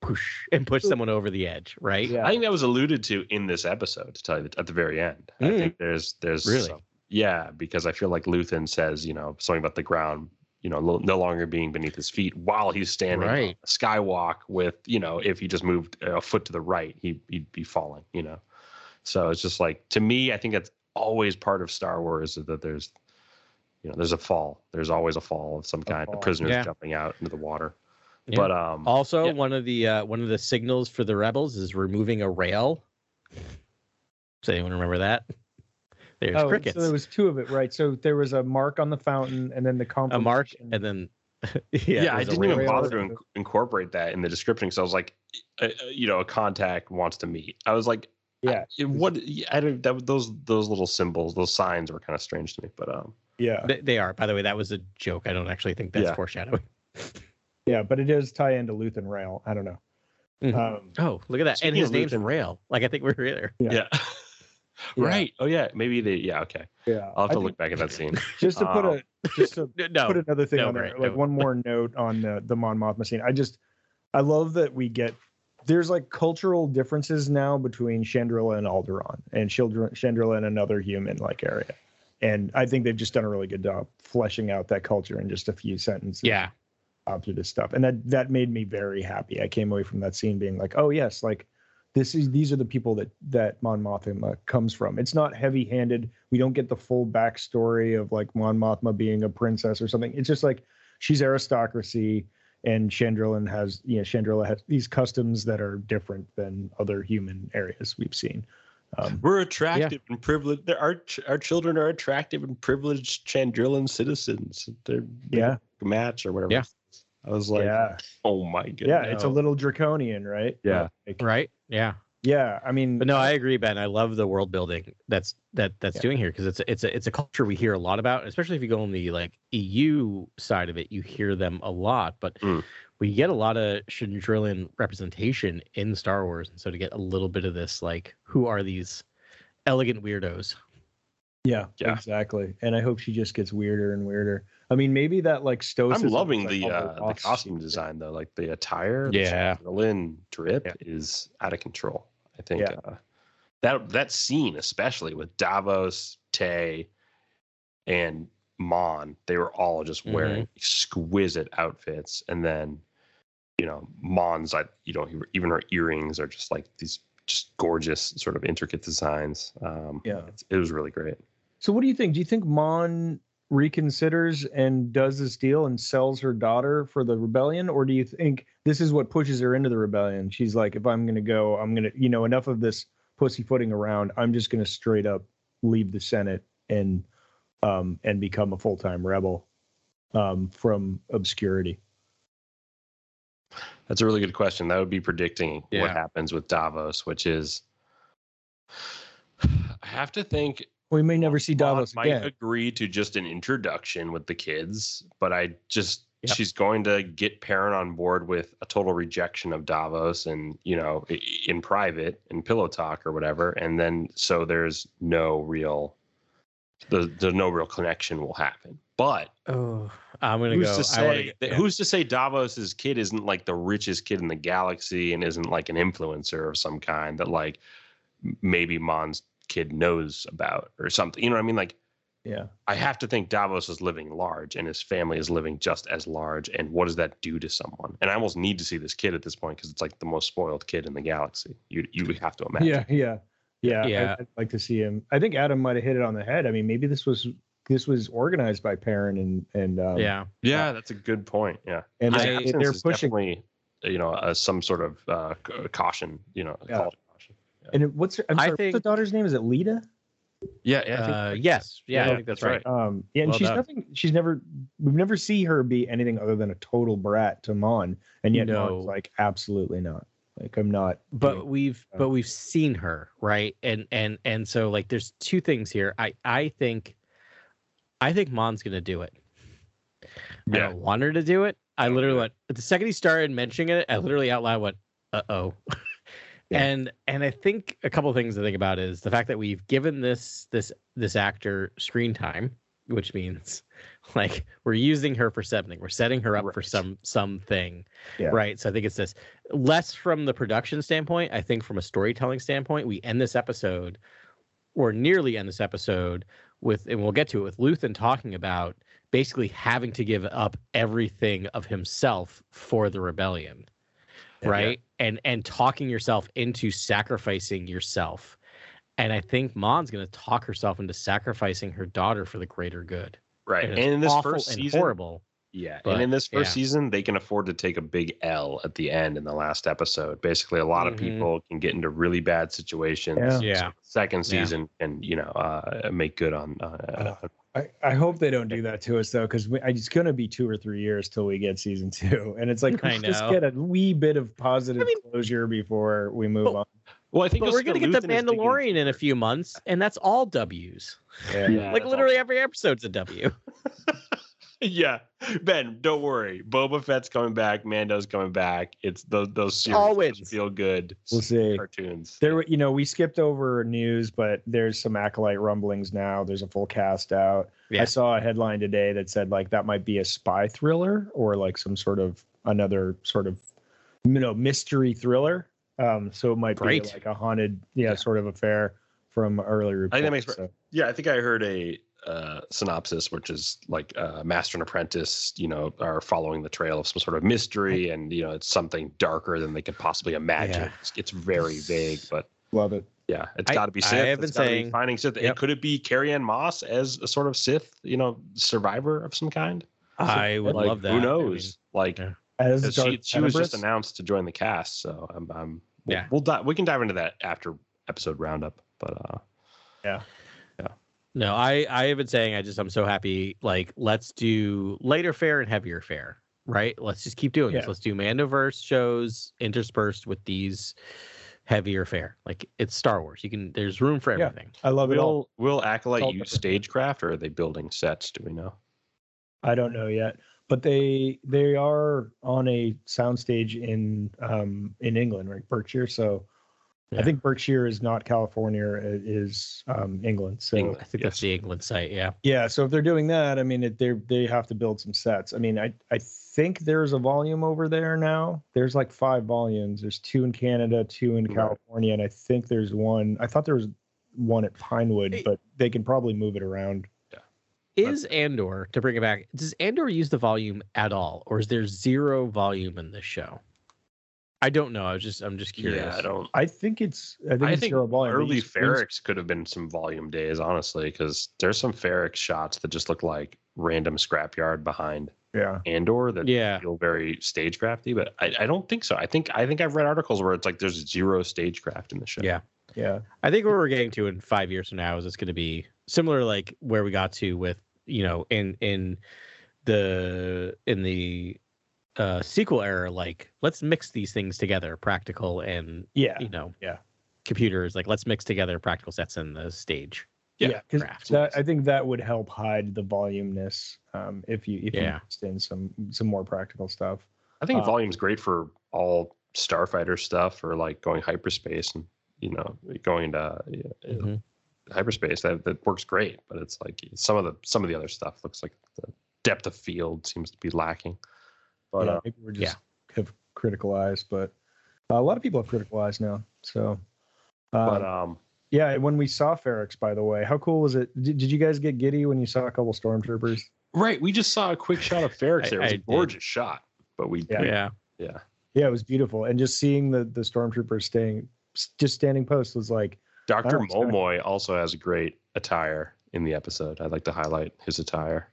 push and push someone over the edge, right? Yeah. I think that was alluded to in this episode. To tell you the, at the very end, I Mm. think there's there's Really? some- yeah, because I feel like Luthen says you know something about the ground, you know, lo- no longer being beneath his feet while he's standing on Right. a skywalk with you know if he just moved a foot to the right, he he'd be falling, you know. So it's just like to me, I think that's always part of Star Wars is that there's you know there's a fall. There's always a fall of some kind. The fall. prisoners Yeah. jumping out into the water. Yeah. But um, Also, Yeah. one of the uh, one of the signals for the rebels is removing a rail. Does anyone remember that? There's oh, crickets. so there was two of it, right? So there was a mark on the fountain, and then the comp. a mark, and then [LAUGHS] yeah, yeah, I didn't even rail. rail. bother to inc- incorporate that in the description because I was like, uh, uh, you know, a contact wants to meet. I was like, yeah, I- what? I don't. That those those little symbols, those signs were kind of strange to me. But um, yeah, They, they are. By the way, that was a joke. I don't actually think that's Yeah. foreshadowing. [LAUGHS] yeah. But it does tie into Luthen Rael. I don't know. Mhm. Um, oh, look at that! And his of name's Luthen- Rael. Like I think we're there. Yeah. yeah, [LAUGHS] Yeah. right. Oh yeah, maybe they. Yeah, okay. yeah, I'll have I to think look back at that scene. [LAUGHS] just to put Um, a just to No, put another thing no, on there, Grant, like no. one more note on the the Mon Mothma scene. I just I love that we get there's like cultural differences now between Chandrila and Alderaan and Chandrila and another human like area, and I think they've just done a really good job fleshing out that culture in just a few sentences. yeah, through this stuff, and that that made me very happy. I came away from that scene being like, oh yes, like this is these are the people that that Mon Mothma comes from. It's not heavy handed. We don't get the full backstory of like Mon Mothma being a princess or something. It's just like she's aristocracy, and Chandrila has you know Chandrila has these customs that are different than other human areas we've seen. Um, We're attractive and privileged. There Our ch- our children are attractive and privileged Chandrilan citizens. They're yeah, match or whatever. Yeah. I was like, yeah, oh my god. yeah. It's a little draconian, right? Yeah. Like, right. Yeah, yeah. I mean, but no, I agree, Ben. I love the world building that's that that's Yeah. doing here because it's a, it's a it's a culture we hear a lot about, especially if you go on the like EU side of it, you hear them a lot, but Mm. we get a lot of Chandrilan representation in Star Wars, and so to get a little bit of this, like, who are these elegant weirdos? Yeah, Yeah. exactly. And I hope she just gets weirder and weirder. I mean, maybe that like stoicism. I'm loving is, the uh, the costume design though. Like the attire, Yeah. the Lynn drip Yeah. is out of control. I think Yeah. uh, that that scene, especially with Davos, Tay, and Mon, they were all just wearing exquisite outfits, and then you know Mon's like you know even her earrings are just like these just gorgeous sort of intricate designs. Um, Yeah. it was really great. So, what do you think? Do you think Mon reconsiders and does this deal and sells her daughter for the rebellion, or do you think this is what pushes her into the rebellion? She's like, if I'm going to go, I'm going to, you know, enough of this pussyfooting around. I'm just going to straight up leave the Senate and um and become a full time rebel um from obscurity. That's a really good question. That would be predicting what happens with Davos, which is [SIGHS] I have to think We may never see Davos might again. agree to just an introduction with the kids, but I just Yep. she's going to get Perrin on board with a total rejection of Davos and you know in private in pillow talk or whatever, and then so there's no real the the no real connection will happen. But Oh, I'm gonna who's go. to I wanna say go- yeah. who's to say Davos's kid isn't like the richest kid in the galaxy and isn't like an influencer of some kind that like maybe Mon's kid knows about or something. You know what I mean? Like Yeah. I have to think Davos is living large and his family is living just as large. And what does that do to someone? And I almost need to see this kid at this point because it's like the most spoiled kid in the galaxy. You you have to imagine. Yeah, yeah, yeah. Yeah. I'd, I'd like to see him. I think Adam might have hit it on the head. I mean, maybe this was this was organized by Perrin and and um, yeah. Yeah, that's a good point. Yeah. and I- they- Absence they're pushing. definitely you know uh, some sort of uh, caution. You know, Yeah. call to. And what's her, I'm I sorry, what's the daughter's name? Is it Leida? Yeah, yeah. I think- Uh, yes, yeah, Yeah, I think that's, that's right. right. Um, yeah, and Well she's done. nothing. She's never. We've never see her be anything other than a total brat to Mon, and yet No. Mon's like absolutely not. Like I'm not. But doing- we've uh, but we've seen her right, and and and so like there's two things here. I I think, I think Mon's gonna do it. I Yeah. don't want her to do it. I literally do went the second he started mentioning it. I literally out loud went, "Uh oh." [LAUGHS] Yeah. And and I think a couple of things to think about is the fact that we've given this this this actor screen time, which means [LAUGHS] like we're using her for something. We're setting her up for Right. some something. Yeah. Right. So I think it's this less from the production standpoint. I think from a storytelling standpoint, we end this episode or nearly end this episode with and we'll get to it with Luthen talking about basically having to give up everything of himself for the rebellion. Yeah. right? And and talking yourself into sacrificing yourself. And I think Mon's going to talk herself into sacrificing her daughter for the greater good. right. And And, in this awful first and season, horrible. yeah, but, and in this first yeah. season, they can afford to take a big L at the end in the last episode. Basically, a lot Mhm. of people can get into really bad situations. Yeah. Yeah. Second Yeah. season, and you know, uh, make good on. Uh, I, I hope they don't do that to us though, because it's going to be two or three years till we get season [LAUGHS] two, and it's like I let's just get a wee bit of positive I mean- closure before we move But- on. well, I think But we're going to get the Luthen Mandalorian in a few months, and that's all W's. Yeah. [LAUGHS] Yeah, like literally all- every episode's a W. [LAUGHS] Yeah, Ben, don't worry. Boba Fett's coming back. Mando's coming back. It's those those series All those feel good. We'll see. Cartoons. There, you know, we skipped over news, but there's some acolyte rumblings now. There's a full cast out. Yeah. I saw a headline today that said like that might be a spy thriller or like some sort of another sort of you know mystery thriller. Um, so it might Great. be like a haunted, yeah, Yeah. sort of affair from earlier. I think that makes- so. Yeah, I think I heard a uh, synopsis, which is like uh, master and apprentice, you know, are following the trail of some sort of mystery, and you know, it's something darker than they could possibly imagine. Yeah. It's, it's very vague, but Love it. yeah, it's I- got to be Sith. I have been it's gotta be saying- finding Sith. Yep. And could it be Carrie Ann Moss as a sort of Sith, you know, survivor of some kind? I would like, love that. Who I mean, knows? like, yeah. As 'cause she, she was just announced to join the cast, so I'm, I'm we'll, Yeah. we'll dive, we can dive into that after episode roundup, but uh, No, I I have been saying I just I'm so happy. Like, let's do lighter fare and heavier fare, right? Let's just keep doing this. Let's do Mandoverse shows interspersed with these heavier fare. Like it's Star Wars. You can there's room for Yeah. everything. I love it all. will will acolyte all use stagecraft, or are they building sets? Do we know? I don't know yet, but they they are on a soundstage in um in England, right? Berkshire. So I think Berkshire is not California; it is um, England. So England. I think Yes. that's the England site. Yeah. yeah, so if they're doing that, I mean, they they have to build some sets. I mean, I I think there's a volume over there now. There's like five volumes. There's two in Canada, two in Right. California, and I think there's one. I thought there was one at Pinewood, but they can probably move it around. Is Andor to bring it back? Does Andor use the volume at all, or is there zero volume in this show? I don't know. I was just I'm just curious. Yeah, I don't. I think it's. I think I it's think zero volume. Early use Ferrix could have been some volume days, honestly, because there's some Ferrix shots that just look like random scrapyard behind Yeah. Andor that Yeah. feel very stagecrafty. But I, I don't think so. I think I think I've read articles where it's like there's zero stagecraft in the show. Yeah. Yeah. I think where we're getting to in five years from now is it's going to be similar, like where we got to with you know in in the in the uh sequel era. Like let's mix these things together, practical and Yeah. you know Yeah. computers. Like let's mix together practical sets and the stage. Yeah, Yeah. Because craft. that I think that would help hide the volumeness um, if you if you Yeah. mixed in some some more practical stuff. I think Uh, volume's great for all starfighter stuff or like going hyperspace and you know going into yeah, Mhm. hyperspace that, that works great but it's like some of the some of the other stuff looks like the depth of field seems to be lacking but yeah, uh, maybe we're just have critical eyes, but uh, a lot of people have critical eyes now. So. Uh, but um yeah, when we saw Ferrix, by the way, how cool was it? Did, did you guys get giddy when you saw a couple stormtroopers? right we just saw a quick shot of Ferrix there it was I a did. gorgeous shot but we Yeah. we- Yeah. yeah Yeah, it was beautiful, and just seeing the the stormtroopers staying just standing post was like, dr Nice, nice. momoy also has a great attire in the episode i'd like to highlight his attire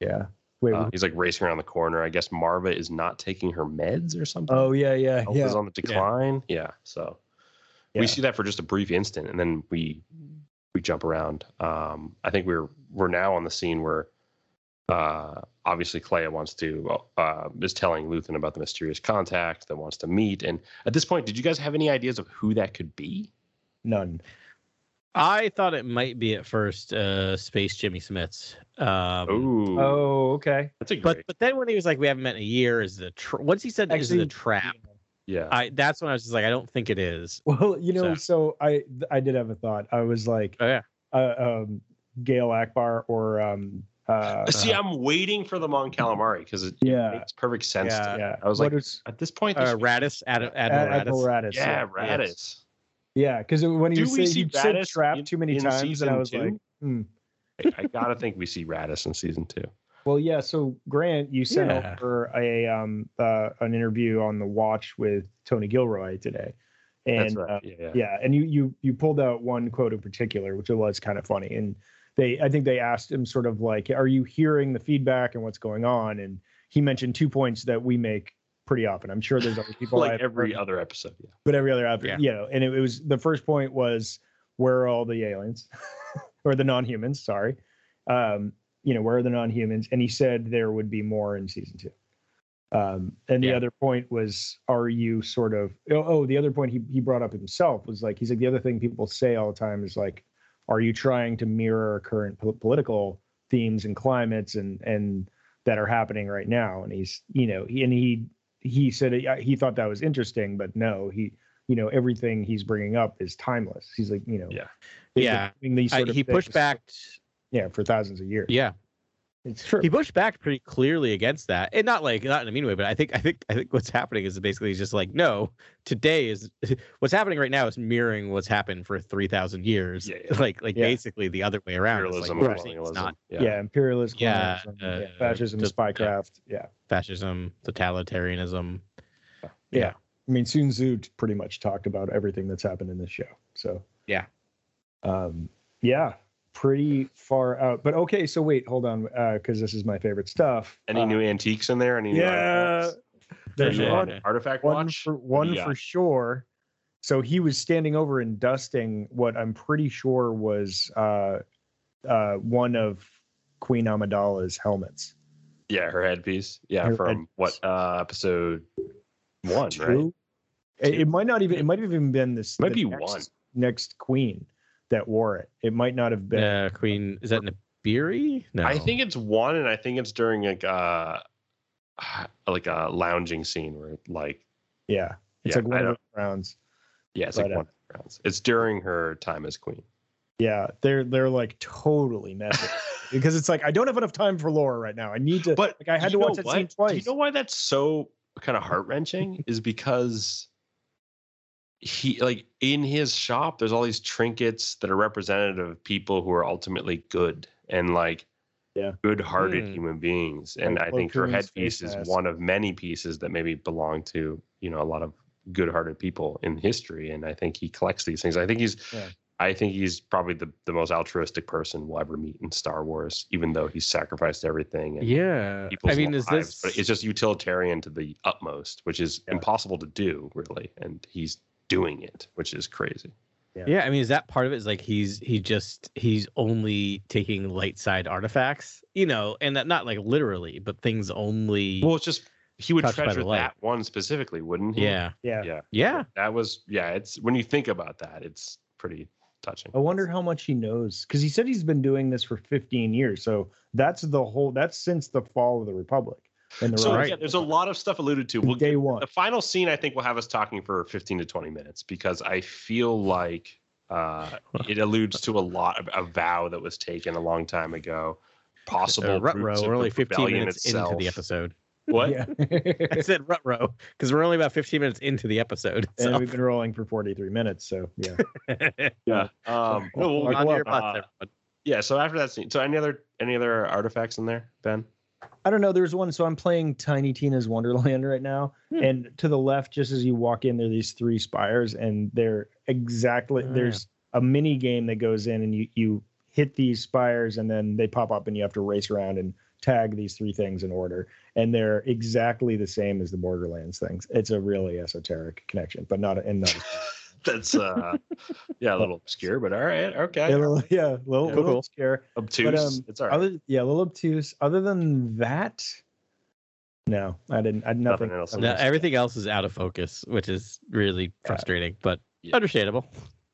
yeah. Wait, Uh, he's like racing around the corner. I guess Maarva is not taking her meds or something. oh yeah, yeah, Health yeah. is on the decline. Yeah. So Yeah. we see that for just a brief instant, and then we we jump around. Um, I think we're we're now on the scene where uh, obviously Kleya wants to uh, is telling Luthen about the mysterious contact that wants to meet. And at this point, did you guys have any ideas of who that could be? None. I thought it might be at first uh Space Jimmy Smits. Um, Oh, Oh, okay. that's a great. but but then when he was like, "We haven't met in a year," is the tra- once he said is it a trap? yeah. I that's when I was just like, I don't think it is. Well, you know, So- so I I did have a thought. I was like, Oh yeah, uh, um, Gial Ackbar or um, uh, See, I'm waiting for the Mon Calamari because it yeah, makes perfect sense. Yeah. to yeah. I was What like, is- at this point, uh, Raddus, Ad- Ad- Admiral Admiral Raddus. Raddus. yeah, yeah, Raddus. Yeah. Because when you say you said trap too many times, and I was two? like, hmm. I gotta think we see Raddus in season two. Well, yeah. So Grant, you sent Yeah. over a um uh, an interview on the Watch with Tony Gilroy today, and right. uh, yeah, yeah. yeah, and you you you pulled out one quote in particular, which was kind of funny, and they I think they asked him sort of like, "Are you hearing the feedback and what's going on?" And he mentioned two points that we make pretty often. I'm sure there's other [LAUGHS] people like I've every heard, other episode. Yeah. but every other episode, Yeah. you know. And it, it was the first point was where are all the aliens [LAUGHS] or the non-humans? Sorry, um, you know, where are the non-humans? And he said there would be more in season two. Um, and the Yeah. other point was, are you sort of? Oh, oh, the other point he he brought up himself was like he's like the other thing people say all the time is like, are you trying to mirror current po- political themes and climates and and that are happening right now? And he's you know he and he he said he thought that was interesting, but no, he you know everything he's bringing up is timeless. He's like you know Yeah. Yeah. doing these I, sort of he pushed back. yeah for thousands of years. Yeah, it's true. he pushed back pretty clearly against that, and not like not in a mean way, but I think I think I think what's happening is basically he's just like, no, today is [LAUGHS] what's happening right now is mirroring what's happened for three thousand years. Yeah, [LAUGHS] yeah. Like like Yeah. basically the other way around. Imperialism, like, Right. we're seeing it's colonialism. not Yeah. yeah, imperialist, Yeah, colonialism, uh, fascism, just- spycraft. Yeah. fascism, totalitarianism. yeah, I mean, Sun Tzu pretty much talked about everything that's happened in this show. So Yeah. um, yeah, pretty far out. But okay, so wait, hold on, Uh, because this is my favorite stuff. Any Uh, new antiques in there? Any new Yeah, artifacts? there's Any, uh, one, artifact one watch. for one you for sure. So he was standing over and dusting what I'm pretty sure was uh, uh, one of Queen Amidala's helmets. Yeah, her headpiece. Yeah, Her from what uh episode one, right? Two? It, it might not even. It might have even been this. Might the be next, one. next queen that wore it. It might not have been. Uh, Queen is that Naberrie? No, I think it's one, and I think it's during like uh [SIGHS] like a lounging scene where like Yeah, it's Yeah, like one of the rounds. yeah, it's like But, uh, one of the rounds. It's during her time as queen. Yeah, they're they're like totally messing [LAUGHS] because it's like I don't have enough time for Laura right now. I need to. But like I had to watch that what? scene twice. Do you know why that's so kind of heart wrenching? [LAUGHS] is because he like in his shop, there's all these trinkets that are representative of people who are ultimately good and like Yeah. good-hearted Hmm. human beings. And Like I think her headpiece is one of many pieces that maybe belong to you know a lot of good-hearted people in history. And I think he collects these things. I think he's Yeah. I think he's probably the, the most altruistic person we'll ever meet in Star Wars, even though he's sacrificed everything. And Yeah, people's I mean, is this? but it's just utilitarian to the utmost, which is Yeah. impossible to do, really. And he's doing it, which is crazy. Yeah, I mean, is that part of it? Is like he's he just he's only taking light side artifacts, you know, and that not like literally, but things only. Well, it's just he would Touched by treasure light. that one specifically, wouldn't he? yeah, Yeah. yeah, yeah. That was yeah. It's when you think about that, it's pretty touching. I wonder how much he knows because he said he's been doing this for 15 years. So that's the whole. That's since the fall of the Republic. And So rise- yeah, there's a lot of stuff alluded to. We'll day one. the final scene i think will have us talking for 15 to 20 minutes because i feel like uh, it alludes to a lot of a vow that was taken a long time ago possible Uh, roots Rutrow, we're only 15 rebellion minutes into the episode. what Yeah. [LAUGHS] [LAUGHS] I said Rutrow because we're only about 15 minutes into the episode. and So. we've been rolling for 43 minutes. So yeah. [LAUGHS] yeah um no, we'll- On what? your butts, uh, yeah so after that scene so any other any other artifacts in there ben I don't know. There's one. So I'm playing Tiny Tina's Wonderland [LAUGHS] right now, Hmm. and to the left, just as you walk in, there are these three spires, and they're exactly Oh, there's a mini game that goes in, and you you hit these spires, and then they pop up, and you have to race around and tag these three things in order, and they're exactly the same as the Borderlands things. It's a really esoteric connection, but not and not. That's uh, yeah, a little obscure, but all right, okay, Yeah, a little, yeah, a little, Yeah. little Cool. obscure. obtuse. But um, it's all right. other yeah, a little obtuse. Other than that, no, I didn't. I had nothing. Nothing else. No, everything else is out of focus, which is really frustrating, but Yeah. understandable.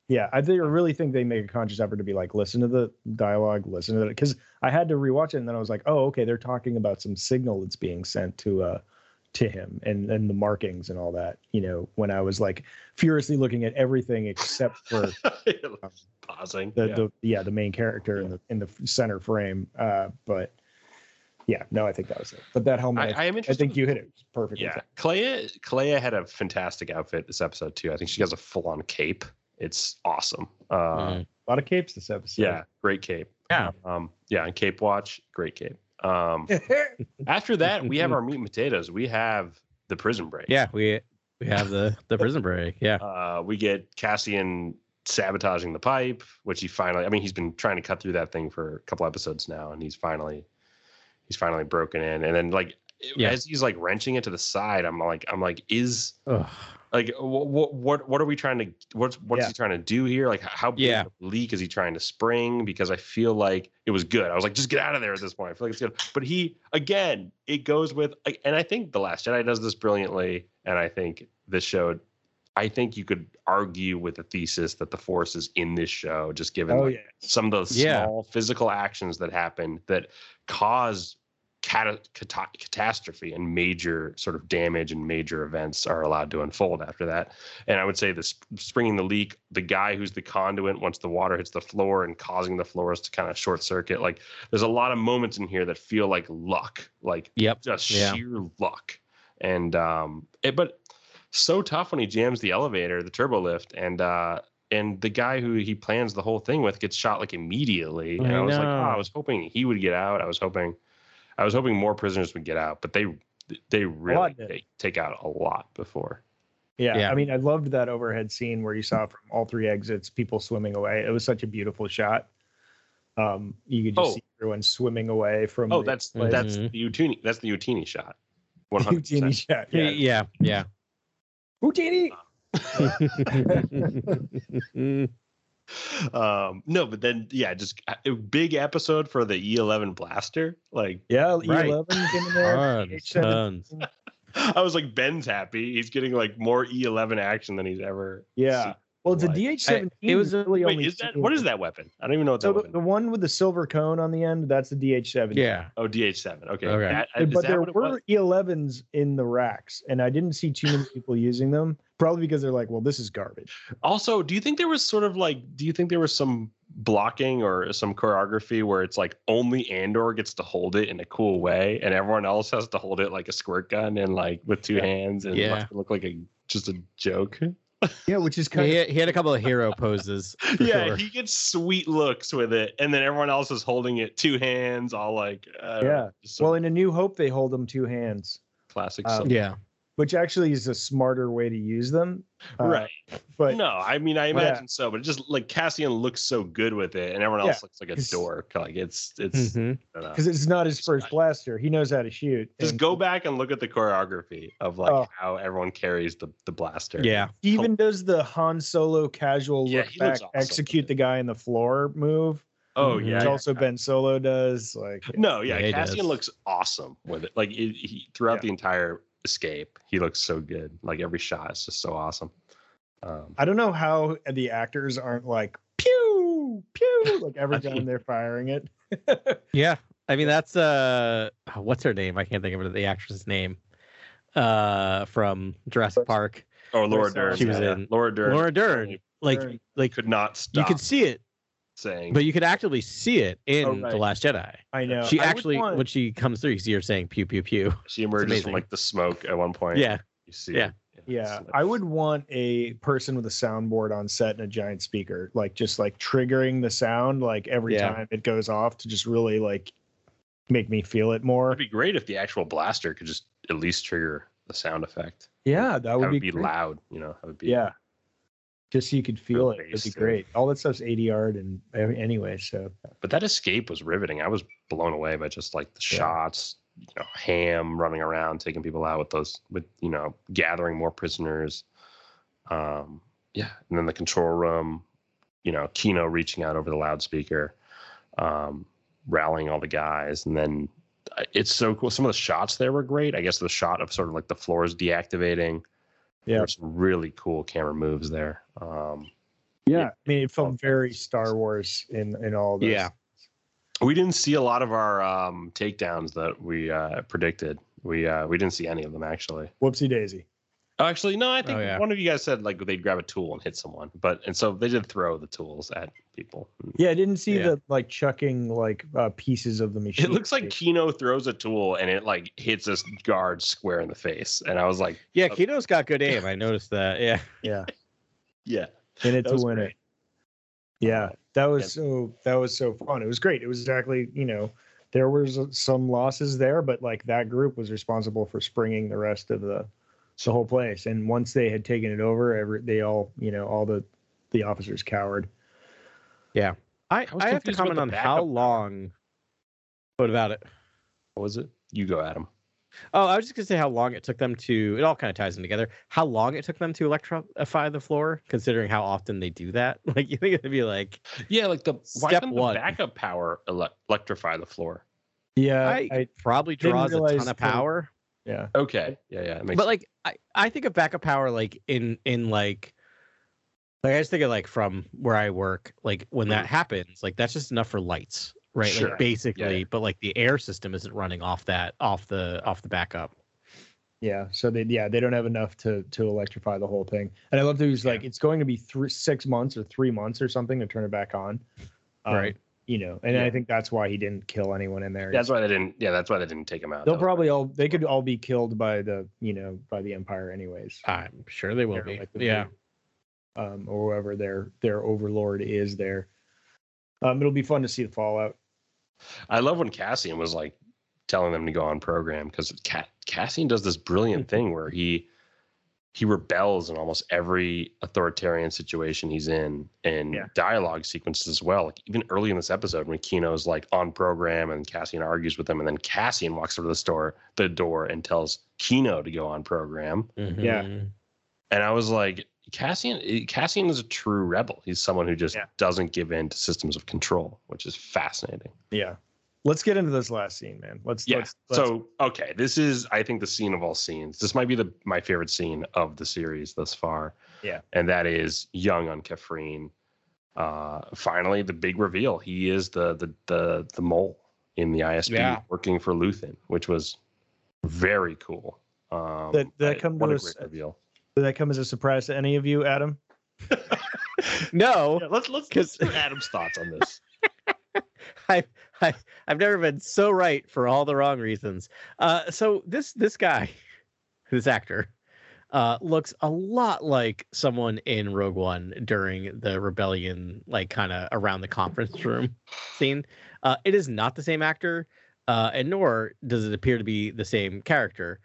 Yeah, I think I really think they make a conscious effort to be like, listen to the dialogue, listen to it, because I had to rewatch it, and then I was like, oh, okay, they're talking about some signal that's being sent to uh to him, and and the markings and all that. You know, when I was like furiously looking at everything except for [LAUGHS] Pausing. the yeah. the yeah the main character in the in the center frame. Uh, but yeah, no, I think that was it. But that helmet, I, I am I, think you hit it perfectly. Yeah, Kleya Kleya had a fantastic outfit this episode too. I think she has a full on cape. It's awesome. Uh, Mm. A lot of capes this episode. Yeah, great cape. Yeah. Um, yeah, and Cape Watch, great cape. Um, [LAUGHS] after that, we have our [LAUGHS] meat and potatoes. We have the prison break. Yeah, we we have the the prison break. Yeah. [LAUGHS] Uh, we get Cassian sabotaging the pipe, which he finally. I mean, he's been trying to cut through that thing for a couple episodes now, and he's finally, he's finally broken in. And then like Yeah. as he's like wrenching it to the side, I'm like, I'm like, is Ugh. Like what what what are we trying to what's what's Yeah. he trying to do here like how big Yeah. leak is he trying to spring because i feel like it was good i was like just get out of there at this point i feel like it's good but he again it goes with and i think the last jedi does this brilliantly and i think this show i think you could argue with the thesis that the force is in this show just given Oh like, yeah. some of those small physical actions that happen that cause cata- cata- catastrophe and major sort of damage and major events are allowed to unfold after that. And I would say the sp- springing the leak, the guy who's the conduit once the water hits the floor and causing the floors to kind of short circuit. Like there's a lot of moments in here that feel like luck, like Yep. just Yeah. sheer luck. And um, it, but so tough when he jams the elevator, the turbo lift, and uh, and the guy who he plans the whole thing with gets shot like immediately. And I I, was like, oh. I was hoping he would get out. I was hoping, I was hoping more prisoners would get out, but they they really did. take, take out a lot before. Yeah, Yeah. I mean, I loved that overhead scene where you saw from all three exits people swimming away. It was such a beautiful shot. Um, you could just Oh. see everyone swimming away from. Oh, the that's Mhm. that's the Utinni. That's the Utinni shot. [LAUGHS] One hundred Houdini shot. Yeah. Yeah, Yeah. Houdini. [LAUGHS] [LAUGHS] Yeah. [LAUGHS] Um, no, but then yeah, just a big episode for the E11 blaster. Like Yeah, Right. E11 came there. Tons, H7. tons. I was like, Ben's happy. He's getting like more E11 action than he's ever. Yeah. seen. Well, the Like- DH17. it was really Wait, only is that what is that weapon? I don't even know what that So the, the one with the silver cone on the end, that's the DH7. Yeah. Oh, DH7. Okay. Okay. That- Uh, but there what it was? were E11s in the racks, and I didn't see too many people using them. Probably because they're like, well, this is garbage. Also, do you think there was sort of like, do you think there was some blocking or some choreography where it's like only Andor gets to hold it in a cool way, and everyone else has to hold it like a squirt gun and like with two Yeah. hands and Yeah. look like a just a joke? Yeah, which is He kind of he had a couple of hero poses. [LAUGHS] yeah, sure. he gets sweet looks with it, and then everyone else is holding it two hands, all like I Yeah. just some well. In A New Hope, they hold them two hands, classic. um, yeah. Which actually is a smarter way to use them. Uh, right. But no, I mean I Yeah. imagine so, but it just like Cassian looks so good with it, and everyone else Yeah, looks like a 'cause- dork. Like it's it's. I don't because it's not his first fine. blaster, he knows how to shoot. just and go back and look at the choreography of like Oh. how everyone carries the the blaster. Yeah. He even does the Han Solo casual look he back, awesome. execute the guy in the floor move, Oh Mhm. yeah. which yeah. also Ben Solo does. Like, No, yeah. Yeah, Cassian does. looks awesome with it. Like it, he throughout Yeah. the entire escape, he looks so good. Like every shot is just so awesome. Um, I don't know how the actors aren't like pew pew like every [LAUGHS] time they're firing it. Yeah. I mean, that's uh, what's her name? I can't think of the actress's name. Uh, from Jurassic Park, oh, Laura Dern. She was yeah, in- Laura Dern. Laura Dern. Like, Dern. like could not stop. you could see it, saying. but you could actively see it in Oh, right. the Last Jedi. I know. she I actually, want- when she comes through, you see her saying "pew pew pew." she emerges from like the smoke at one point. Yeah. You see. Yeah. it. Yeah, like- I would want a person with a soundboard on set and a giant speaker, like just like triggering the sound like every Yeah. time it goes off to just really like make me feel it more. It'd be great if the actual blaster could just at least trigger the sound effect. Yeah, that would, That would, would, be, be, loud. You know, that would be. Yeah, just so you could feel it. It'd be great. All that stuff's eighty yard and anyway. So But that escape was riveting. I was blown away by just like the Yeah. shots, you know, Ham running around taking people out with those with you know gathering more prisoners. Um, yeah, and then the control room, you know, Kino reaching out over the loudspeaker, um, rallying all the guys, and then uh, it's so cool. Some of the shots there were great. I guess the shot of sort of like the floors deactivating. Yeah. There were some really cool camera moves there. Um, Yeah, I mean, it felt very Star Wars in in all this. Yeah. we didn't see a lot of our um, takedowns that we uh, predicted. We uh, we didn't see any of them actually. Whoopsie daisy. Oh, actually, no. I think Oh, yeah. one of you guys said like they'd grab a tool and hit someone, but and so they did throw the tools at people. Yeah, I didn't see Yeah. the like chucking like uh, pieces of the machine. It looks like Kino throws a tool and it like hits this guard square in the face, and I was like, Yeah, Uh, Kino's got good aim. I noticed that. Yeah. yeah, [LAUGHS] yeah, in it That to win great. it. Yeah, that was Yeah. so that was so fun. It was great. It was exactly you know there was some losses there, but like that group was responsible for springing the rest of the the whole place. And once they had taken it over, every they all you know all the the officers cowered. I, I I have to comment on how long. What about it? what was it? You go, Adam. Oh, I was just gonna say how long it took them to. It all kind of ties in together. How long it took them to electrify the floor, considering how often they do that. [LAUGHS] Like you think it'd be like, Yeah, like the why Step couldn't one. the backup power ele- electrify the floor? Yeah, I, I, probably draws a ton of the- power. Yeah. Okay, yeah, yeah, it makes But like, I, I think of backup power like in in like, like I just think of like from where I work, like when that happens, like that's just enough for lights, right? Sure. Like basically, yeah. but like the air system isn't running off that off the off the backup. Yeah, so they yeah they don't have enough to to electrify the whole thing. And I love that he's like it's going to be three six months or three months or something to turn it back on. Um, Right. You know, and Yeah. I think that's why he didn't kill anyone in there. that's why they didn't. Yeah, that's why they didn't take him out. They'll though. probably all they could all be killed by the you know by the Empire anyways. I'm sure they will They're be. like the yeah. big, Um, or whoever their their overlord is there. Um, it'll be fun to see the fallout. I love when Cassian was like telling them to go on program because Ca- Cassian does this brilliant [LAUGHS] thing where he he rebels in almost every authoritarian situation he's in and Yeah. dialogue sequences as well. Like even early in this episode when Kino's like on program and Cassian argues with him, and then Cassian walks over to the store the door and tells Kino to go on program. Yeah. Mhm. And I was like, Cassian Cassian is a true rebel. He's someone who just Yeah. doesn't give in to systems of control, which is fascinating. Yeah. Let's get into this last scene, man. Let's Yeah. let's, let's so okay, this is I think the scene of all scenes. This might be the my favorite scene of the series thus far. Yeah. And that is Jung on Kafrene. Uh finally the big reveal. He is the the the the mole in the ISB Yeah. working for Luthen, which was very cool. Um That- that I- come what to a us- great reveal. did that come as a surprise to any of you, Adam? [LAUGHS] No, let's let's [LAUGHS] 'cause- hear Adam's thoughts on this. [LAUGHS] I, I I've never been so right for all the wrong reasons. Uh, so this this guy, [LAUGHS] this actor, uh, looks a lot like someone in Rogue One during the rebellion, like kind of around the conference room [LAUGHS] scene. Uh, it is not the same actor, uh, and nor does it appear to be the same character.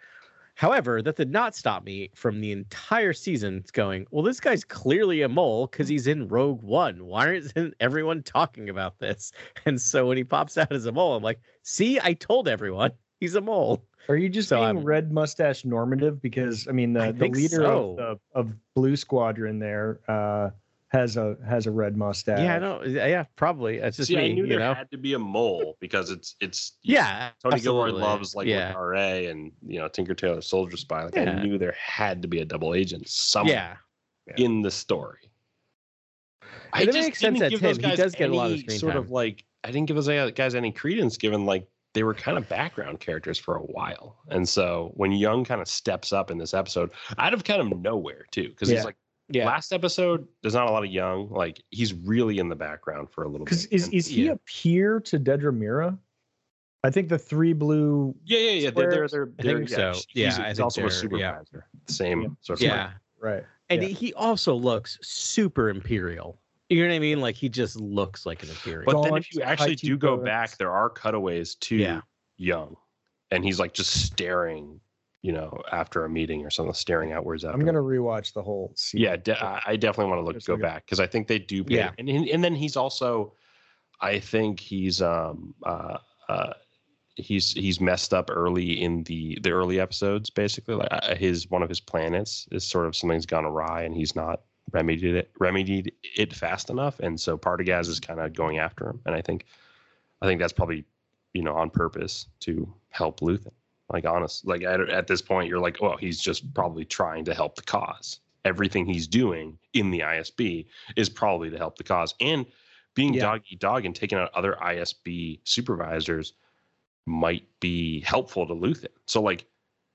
However, that did not stop me from the entire season going, well, this guy's clearly a mole because he's in Rogue One. Why isn't everyone talking about this? And so when he pops out as a mole, I'm like, see, I told everyone he's a mole. Are you just So being I'm- red mustache normative? Because I mean, I the, the leader so. of the of Blue Squadron there uh, has a has a red mustache. Yeah, I know. Yeah, probably. It's just See, me, I knew you there know. had to be a mole because it's it's [LAUGHS] Yeah, Tony Gilroy loves like yeah, RA and you know Tinker Tailor Soldier Spy. Like I knew there had to be a double agent somewhere yeah. in the story. And it makes sense didn't that give Tim, those he guys does get a lot of any screen sort time. of like I didn't give those guys any credence given like they were kind of background characters for a while. And so when Jung kind of steps up in this episode, out of kind of nowhere too, because Yeah. he's like Yeah, last episode, there's not a lot of Jung. Like he's really in the background for a little Because bit. is And- is he yeah. a peer to Dedra Meero? I think the three blue. yeah, yeah, yeah. They're, they're, they're, I think yeah, so. He's, Yeah, he's I think also a supervisor. yeah. Same Yeah. sort of yeah. Right. And yeah. he also looks super imperial. You know what I mean? Like he just looks like an imperial. But then if you actually do go cheekbones. back, there are cutaways to Yeah. Jung, and he's like just staring, you know, after a meeting or something, staring outwards. After I'm gonna rewatch the whole season. Yeah, de- I definitely want to look Just go back because I think they do. Pay, Yeah. and and then he's also, I think he's um uh uh, he's he's messed up early in the the early episodes. Basically, like uh, his one of his planets is sort of something's gone awry, and he's not remedied it remedied it fast enough, and so Partagaz is kind of going after him. And I think I think that's probably you know on purpose to help Luthen. Like honest, like at, at this point, you're like, oh, he's just probably trying to help the cause. Everything he's doing in the ISB is probably to help the cause. And being Yeah. dog eat dog and taking out other ISB supervisors might be helpful to Luthen. So like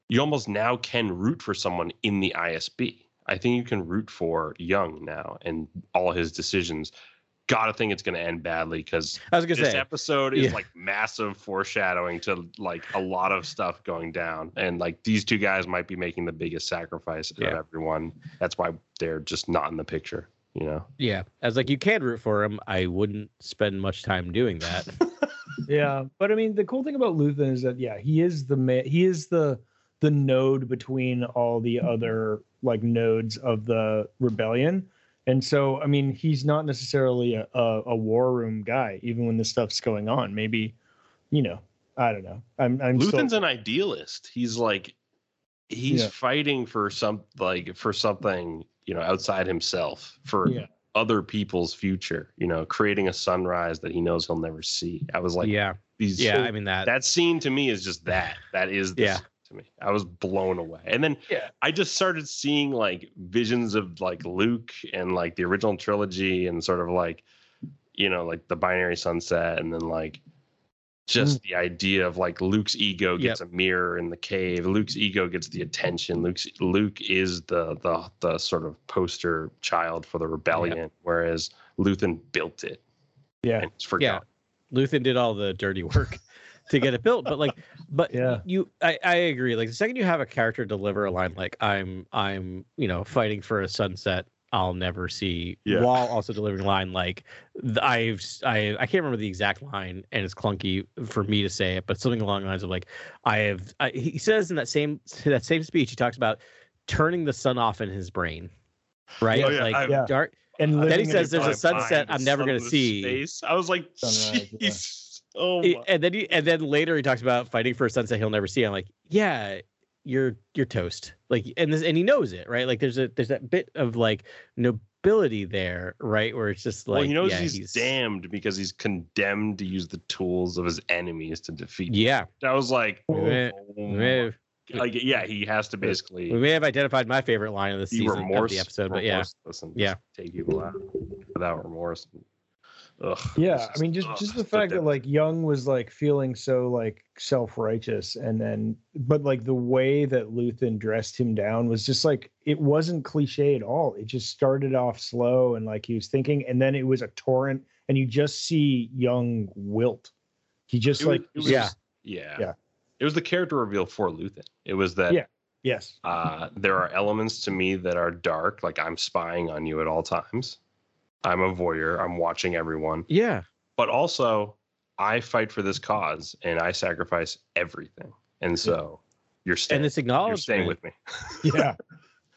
you almost now can root for someone in the ISB. I think you can root for Jung now and all his decisions. Gotta think it's gonna end badly because I was gonna this say, episode is yeah. like massive foreshadowing to like a lot of stuff going down and like these two guys might be making the biggest sacrifice of everyone that's why they're just not in the picture you know yeah, I was like, you can root for him. I wouldn't spend much time doing that. [LAUGHS] Yeah, but I mean, the cool thing about Luthen is that yeah, he is the ma- he is the the node between all the other like nodes of the rebellion, and so I mean, he's not necessarily a, a, a war room guy, even when this stuff's going on. Maybe, you know, I don't know. I'm I'm Luthen's still, an idealist he's like he's Yeah. fighting for some like for something you know outside himself for Yeah. other people's future you know creating a sunrise that he knows he'll never see i was like yeah, these yeah. I mean that. that scene to me is just that. That is the Yeah. To me. I was blown away. And then Yeah. I just started seeing like visions of like Luke and like the original trilogy and sort of like you know like the binary sunset and then like just mm. the idea of like Luke's ego gets a mirror in the cave. Luke's ego gets the attention. Luke's Luke is the the the sort of poster child for the rebellion, whereas Luthen built it yeah, and it's forgotten. Luthen did all the dirty work to get it built. But like, but Yeah. you, I, I agree. Like the second you have a character deliver a line like "I'm, I'm, you know, fighting for a sunset I'll never see," Yeah. while also delivering a line like I've, I, I can't remember the exact line, and it's clunky for me to say it, but something along the lines of like, I have. I, he says in that same that same speech, he talks about turning the sun off in his brain. Right, Oh, yeah, like I've- Yeah. dark. and then he says there's a sunset I'm never gonna see. Space. I was like, Sunrise, yeah. jeez. Oh, my- and then he, and then later he talks about fighting for a sunset he'll never see. I'm like, yeah, you're you're toast. Like, and this and he knows it, right? Like, there's a there's that bit of like nobility there, right? Where it's just like, well, he knows yeah, he's, damned because he's condemned to use the tools of his enemies to defeat. Yeah, that was like, we may, oh may have, like, yeah, he has to basically. we may have identified my favorite line of the be season of the episode, but yeah, listen, Yeah. take people out without remorse. Ugh, yeah it's i mean just ugh, just the fact that like Jung was like feeling so like self-righteous and then but like the way that luthen dressed him down was just like it wasn't cliche at all it just started off slow and like he was thinking and then it was a torrent and you just see Jung wilt he just It was- like it was Yeah. just- yeah, Yeah. It was the character reveal for Luthen. It was that Yeah. yes uh, there are elements to me that are dark, like I'm spying on you at all times. I'm a voyeur. I'm watching everyone. yeah, but also I fight for this cause and I sacrifice everything. And so you're staying, and this you're staying with me. [LAUGHS] yeah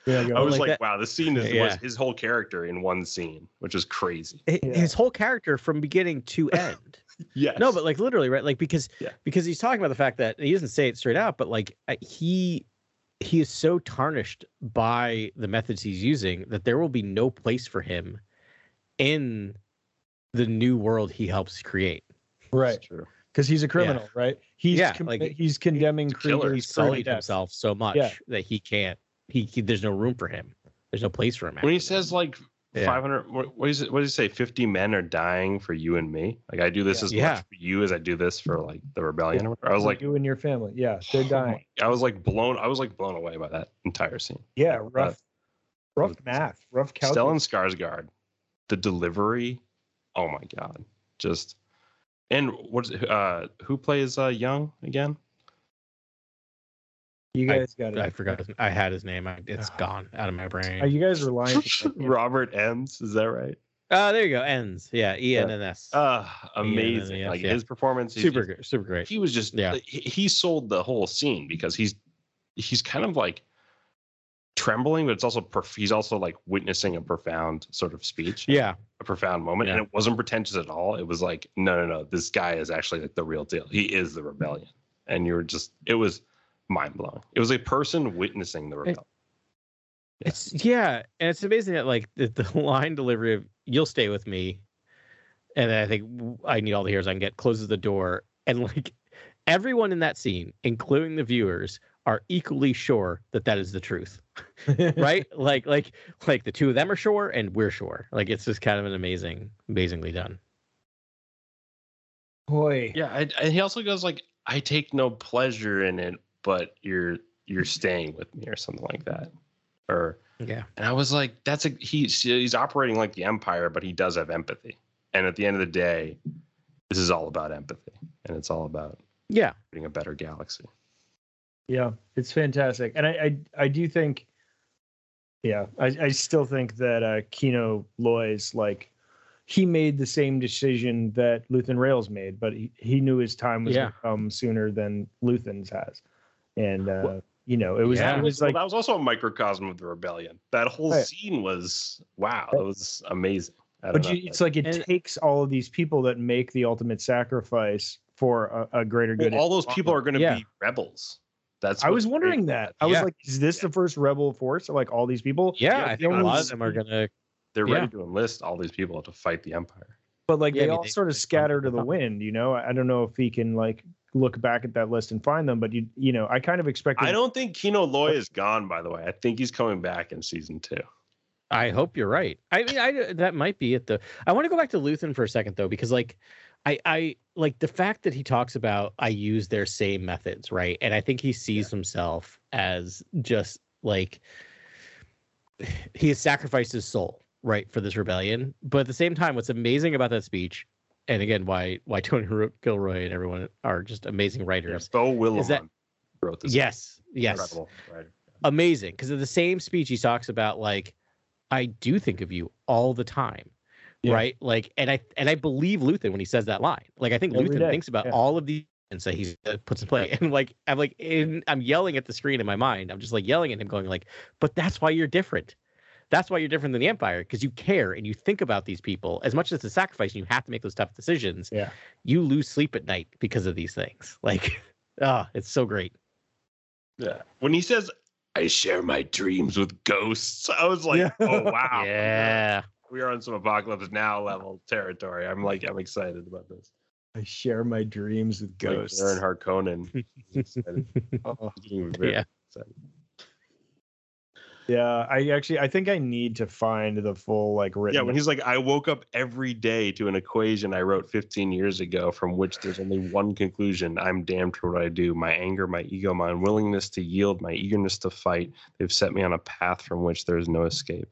yeah. [LAUGHS] I was like like, wow, this scene is was his whole character in one scene, which is crazy. hi- Yeah. His whole character from beginning to [LAUGHS] end. Yes. No, but like literally, right? Like because Yeah. because he's talking about the fact that he doesn't say it straight out, but like he he is so tarnished by the methods he's using that there will be no place for him in the new world he helps create. right true. because he's a criminal right he's Yeah, com- like- he's condemning He's a killer. He's for sullied himself so much Yeah. that he can't. He, he there's no room for him. There's no place for him. When he after says like Yeah. 500, what, what is it? What does he say? 50 men are dying for you and me. Like I do this Yeah. as Yeah. much for you as I do this for like the rebellion. or. I was For like, you and your family yeah [SIGHS] they're oh dying my- I was like blown. I was like blown away by that entire scene. yeah rough rough math rough Stellan calculus Skarsgård, the delivery, oh my god, just and what's uh who plays uh Jung again? you I- guys got it I forgot. His, I had his name. I, it's Ah. gone out of my brain. Are you guys relying? [LAUGHS] Robert Emms, is that right? Oh, there you go. Ends. Yeah, E N N S. Uh amazing. yeah, like yeah. his performance, super just- Super great. He was just Yeah. he, he sold the whole scene because he's he's kind of like trembling, but it's also prof- he's also like witnessing a profound sort of speech. Yeah. a profound moment, and it wasn't pretentious at all. It was like, no, no, no, this guy is actually like the real deal. He is the rebellion, and you were just, it was mind blowing. It was a person witnessing the rebellion. It's yeah, and it's amazing that like the, the [LAUGHS] line delivery of "You'll stay with me," and then I think I need all the heroes I can get closes the door, and like everyone in that scene, including the viewers, are equally sure that that is the truth, [LAUGHS] right? like like like the two of them are sure, and we're sure. Like it's just kind of an amazing, amazingly done. Boy. Yeah, I, and he also goes like, "I take no pleasure in it, but you're you're staying with me," or something like that, or Yeah, And I was like, that's a he's he's operating like the Empire, but he does have empathy. And at the end of the day, this is all about empathy, and it's all about yeah, creating a better galaxy. Yeah, it's fantastic, and I I, I do think, yeah, I, I still think that uh, Kino Loy's like he made the same decision that Luthen Rael's made, but he, he knew his time was Yeah. gonna come sooner than Luthen's has, and uh, you know it was Yeah. it was Well, like that was also a microcosm of the rebellion. That whole Right. scene was wow, it was amazing. But you, it's like it And- takes all of these people that make the ultimate sacrifice for a, a greater Well, good. all those people are going to Yeah. be rebels. That's I was wondering great. that. I was like, is this the first rebel force? Like all these people? yeah. Yeah, I they think a lot of them are gonna. They're Yeah. ready to enlist all these people to fight the Empire. but like Yeah, I they mean, all they- sort of they find scatter to the wind you know i I don't know if he can like look back at that list and find them but you you know i kind of expected I don't think Kino Loy is gone. By the way, I think he's coming back in season two. I hope you're right. I mean, I that might be it though. I want to go back to Luthen for a second though, because like, I I like the fact that he talks about I use their same methods, right? And I think he sees himself as just like [SIGHS] he has sacrificed his soul, right, for this rebellion. But at the same time, what's amazing about that speech, and again, why why [LAUGHS] Tony Ro- Gilroy and everyone are just amazing writers. Beau Willimon that- wrote this. Yes, yes amazing because in the same speech he talks about like i do think of you all the time Yeah. right like and i and i believe luthen when he says that line like i think Every luthen day, thinks about yeah. all of these and so he's uh, puts in play [LAUGHS] and like i'm like in, i'm yelling at the screen in my mind i'm just like yelling at him going like but that's why you're different that's why you're different than the empire because you care and you think about these people as much as the sacrifice and you have to make those tough decisions Yeah. you lose sleep at night because of these things [LAUGHS] like oh it's so great Yeah. When he says, I share my dreams with ghosts, I was like, Yeah. oh, wow. [LAUGHS] yeah We are on some apocalypse now level territory. I'm like, I'm excited about this. i share my dreams with Like ghosts Baron Harkonnen. [LAUGHS] Oh. Very Yeah. excited. yeah i actually i think i need to find the full like written Yeah, when he's like, I woke up every day to an equation I wrote 15 years ago from which there's only one conclusion. I'm damned for what I do. My anger, my ego, my unwillingness to yield, my eagerness to fight. They've set me on a path from which there is no escape.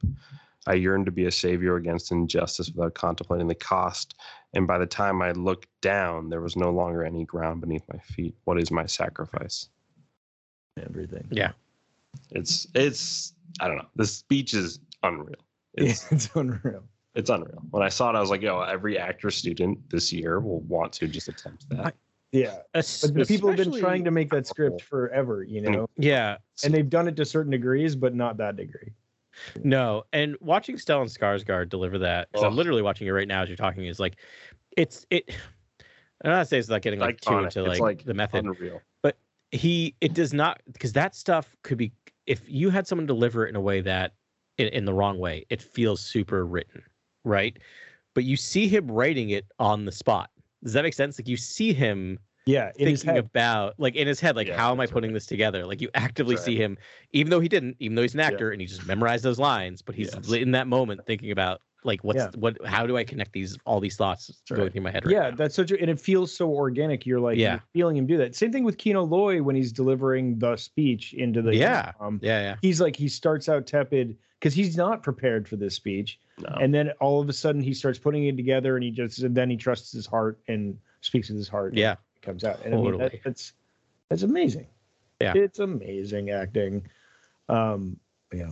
I yearned to be a savior against injustice without contemplating the cost. And by the time I looked down, there was no longer any ground beneath my feet. What is my sacrifice? everything yeah It's it's I don't know. The speech is unreal. [LAUGHS] It's yeah, it's unreal it's unreal. When I saw it, I was like, yo, every actor student this year will want to just attempt that. yeah but the people have been trying to make that script forever you know Yeah, and they've done it to certain degrees but not that degree no, and watching Stellan Skarsgård deliver that because I'm literally watching it right now as you're talking is like, it's it. [SIGHS] I'm not saying it's not getting like too into It's like, the method. Unreal. He it does not because that stuff could be if you had someone deliver it in a way that in, in the wrong way, it feels super written, right? But you see him writing it on the spot. Does that make sense? Like you see him yeah in his thinking head. about like in his head like Yeah, how am i putting right. this together like you actively That's see him even though he didn't even though he's an Yeah. actor and he just memorized those lines but he's Yes. in that moment thinking about like what's Yeah. what how do i connect these all these thoughts going through my head right yeah, now? that's such a, and it feels so organic. You're like, Yeah. you're feeling him do that. Same thing with Kino Loy when he's delivering the speech into the Yeah. Um, yeah yeah he's like he starts out tepid because he's not prepared for this speech, No. and then all of a sudden he starts putting it together, and he just and then he trusts his heart and speaks with his heart. yeah it comes out. And I mean, that, Totally. that's that's amazing. Yeah. it's amazing acting. Um, yeah.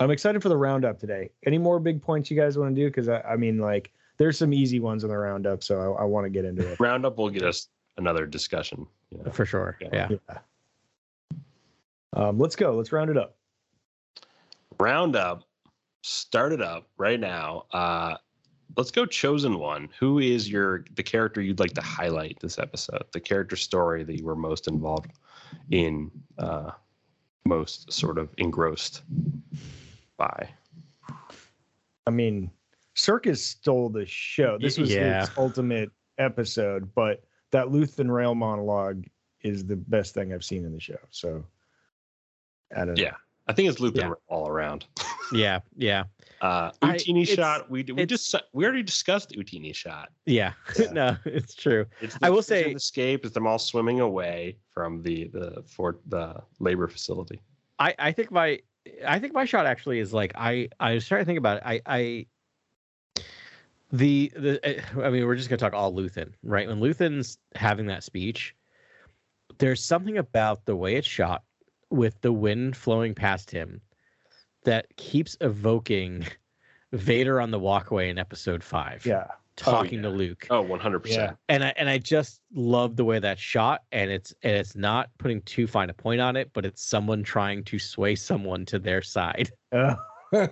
I'm excited for the roundup today. Any more big points you guys want to do? Because I, I mean, like, there's some easy ones in the roundup, so I, I want to get into it. Roundup will get us another discussion. You know? for sure Yeah. yeah Yeah. Um, let's go. Let's round it up. Roundup start it up right now. Uh, let's go chosen one. Who is your the character you'd like to highlight this episode? The character story that you were most involved in, uh, most sort of engrossed by. I mean, Serkis stole the show. This was Yeah. his ultimate episode, but that Luthen Rael monologue is the best thing I've seen in the show. So, I don't know. Yeah. I think it's Luthen Yeah. all around. [LAUGHS] Yeah, yeah, Uh, Utinni it's- shot. We we just we already discussed Utinni shot. yeah. [LAUGHS] Yeah. no, it's true. It's I will prison say- escape is them all swimming away from the the fort the labor facility. I I think my I think my shot actually is like I I was trying to think about it. I I the the eh, I mean we're just gonna talk all Luthen right when Luthen's having that speech. There's something about the way it's shot with the wind flowing past him that keeps evoking [LAUGHS] Vader on the walkway in Episode Five. Yeah. talking yeah. to Luke. Oh, 100 Yeah. percent. and I and I just love the way that's shot, and it's and it's not putting too fine a point on it, but it's someone trying to sway someone to their side. Uh, [LAUGHS]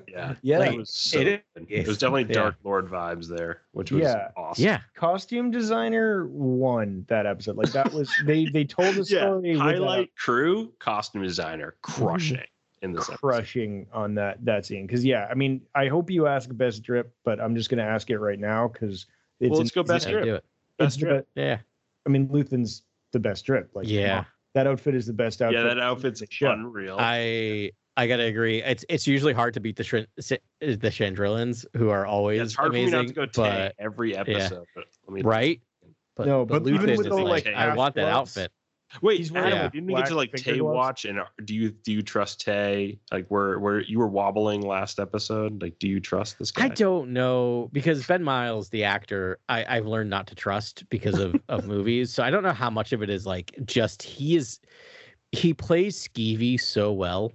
Yeah. yeah. [LAUGHS] It was so it It was definitely yeah. Dark Lord vibes there, which was Yeah. awesome. Yeah, Costume designer won that episode. Like that was they they told the story with, Highlight crew, costume designer, crushing in this episode. crushing on that that scene. Because yeah, I mean, I hope you ask best drip, but I'm just gonna ask it right now because it's Well, let's go best yeah, drip. do it. Best it's drip. Yeah, I mean, Luthen's the best drip. Like, yeah. that outfit is the best outfit. Yeah, that outfit's the show. unreal. I I gotta agree. It's it's usually hard to beat the Shrin- the Chandrilans, who are always Yeah, it's hard amazing. for me not to go but every episode. But let me right. But, No, but, but even with is the, like, like, I half want that outfit. Wait, He's Adam, wearing didn't we get to like Tay gloves. watch? And uh, do you do you trust Tay? Like where where you were wobbling last episode? Like, do you trust this guy? I don't know because Ben Miles, the actor, I, I've learned not to trust because of, of [LAUGHS] movies. So I don't know how much of it is like just he is he plays skeevy so well.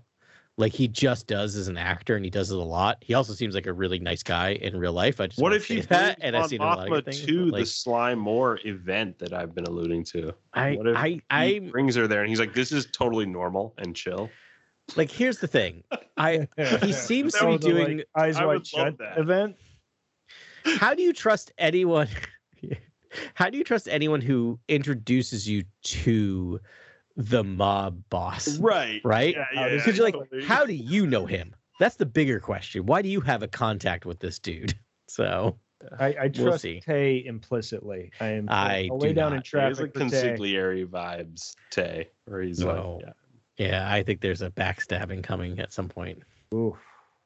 Like he just does as an actor and he does it a lot. He also seems like a really nice guy in real life. I just What if say he that brings and I've on seen him a lot of things, to but, the like, Slime More event that I've been alluding to? I What if I He I brings her there and he's like, "This is totally normal and chill." like here's the thing. I he [LAUGHS] seems to be the, like, doing eyes I wide shut event. how do you trust anyone [LAUGHS] how do you trust anyone who introduces you to the mob boss Right. right yeah, because you're like how do you know him that's the bigger question why do you have a contact with this dude [LAUGHS] so I, I We'll trust see. Tay implicitly. I am. I I'll do lay down in not. He has traffic like for Tay. consigliere vibes, Tay, where he's No. like, yeah. yeah i think there's a backstabbing coming at some point Oof.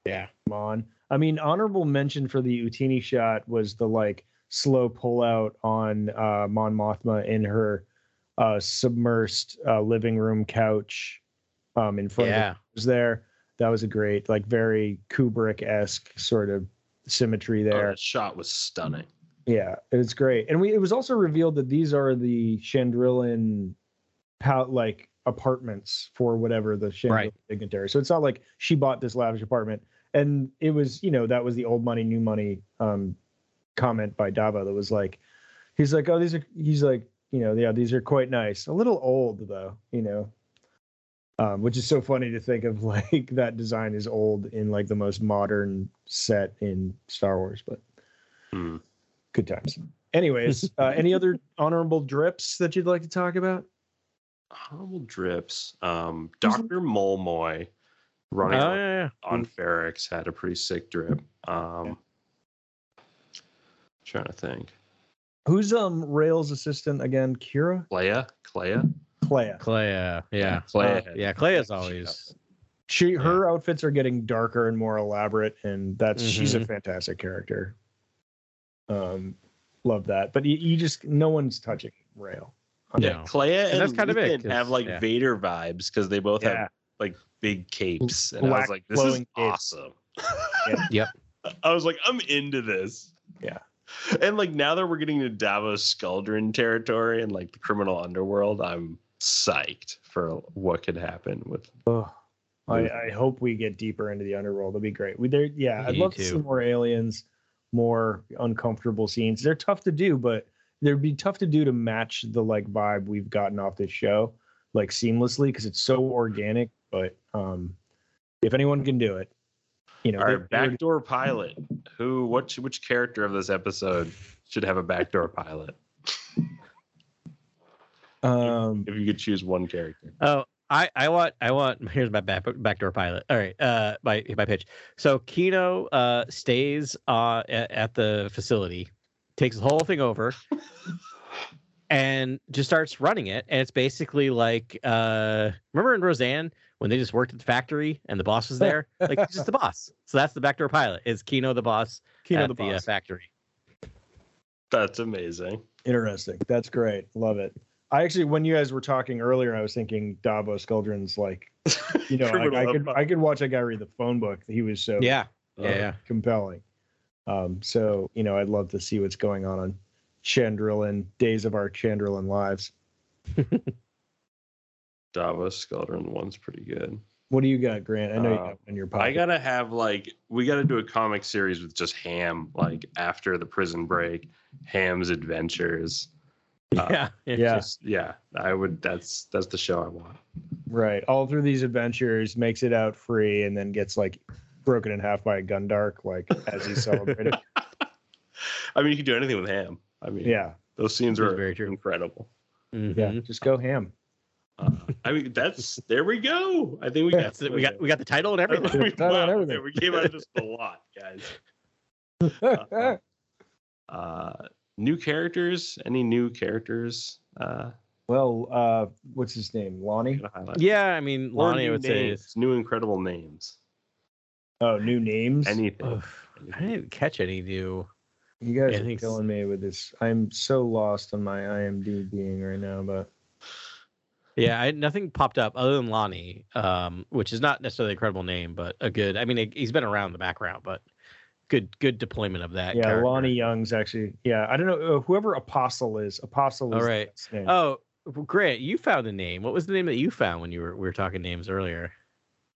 yeah Come on. I mean, honorable mention for the Utinni shot was the like slow pullout on uh, Mon Mothma in her uh, submersed uh, living room couch um, in front of yeah the was there. That was a great, like, very Kubrick esque sort of symmetry Oh, there. that shot was stunning. Yeah, it was great. And we it was also revealed that these are the Chandrilan pal- like apartments for whatever the Chandrilan Right. dignitary. So it's not like she bought this lavish apartment. And it was, you know, that was the old money, new money um comment by Dava that was like he's like, Oh, these are he's like, you know, yeah, these are quite nice. A little old though, you know. Um, which is so funny to think of [LAUGHS] like that design is old in like the most modern set in Star Wars, but Hmm. good times. Anyways, [LAUGHS] uh, any other honorable drips that you'd like to talk about? Honorable drips. Um, [LAUGHS] Doctor Molmoy running oh on, yeah, yeah. on Ferrix had a pretty sick drip. Um, trying to think. Who's um Rael's assistant again? Kira? Kleya, Kleya, Kleya. Kleya, yeah Kleya. Uh, had- yeah Kleya's always She her outfits are getting darker and more elaborate, and that's she's a fantastic character. Um, love that. But you, you just no one's touching Rail. No. Kleya and, that's kind of it, have like yeah. Vader vibes because they both Yeah. have like big capes, and I was like, "This is capes. awesome." Yeah. Yep. [LAUGHS] I was like, "I'm into this." Yeah. And like now that we're getting to Davos Skuldrin territory and like the criminal underworld, I'm psyched for what could happen with. Oh, I, I hope we get deeper into the underworld. That'd be great. We there, yeah. I'd Me love to see more aliens, more uncomfortable scenes. They're tough to do, but they'd be tough to do to match the like vibe we've gotten off this show, like seamlessly, because it's so organic. But um, if anyone can do it, you know, All they- right, they were- backdoor pilot. Who? What? Which character of this episode should have a backdoor pilot? um, If you could choose one character. Oh, I, I want I want here's my back backdoor pilot. All right, uh, my my pitch. So Kino uh stays uh at, at the facility, takes the whole thing over, and just starts running it. And it's basically like uh remember in Roseanne when they just worked at the factory and the boss was there, like he's just the [LAUGHS] boss. So that's the backdoor pilot. Is Kino the boss Kino at the the, uh, boss. factory? That's amazing. Interesting. That's great. Love it. I actually, when you guys were talking earlier, I was thinking Davos Guldran's like, [LAUGHS] you know, I, I could empire. I could watch that guy read the phone book. He was so Yeah, uh, yeah, yeah. compelling. Um, so you know, I'd love to see what's going on on Chandrillin, Days of Our Chandrilan Lives. [LAUGHS] Davos Squadron one's pretty good. What do you got, Grant? I know you Uh, got it in your pocket. I gotta have like we gotta do a comic series with just Ham, like after the prison break, Ham's adventures. Uh, [LAUGHS] yeah, yeah. just- Yeah, I would. That's that's the show I want. right. All through these adventures, makes it out free, and then gets like broken in half by a Gundark, like as he's celebrated. [LAUGHS] I mean, you can do anything with Ham. I mean, yeah, those scenes are very true. incredible. yeah. Mhm. Just go ham. Uh, I mean, that's there we go. I think we got That's it. We got we got the title and everything. Title and [LAUGHS] Wow, everything. We came out of this a lot, guys. [LAUGHS] Uh, uh, new characters? Any new characters? Uh, well, uh, what's his name? Lonni. Yeah, I mean, Lonni, I new would say names, is. new incredible names. Oh, new names. Anything. Oof, I didn't catch any new. You guys Yeah, are killing me with this. I'm so lost on my IMDb being right now, but Yeah, I, nothing popped up other than Lonni, um, which is not necessarily a credible name, but a good. I mean, it, he's been around in the background, but good good deployment of that. yeah, character. Lonni Jung's actually. Yeah, I don't know uh, whoever Apostle is. Apostle is All the right. name. Oh, well, Grant, you found a name. What was the name that you found when you were we were talking names earlier?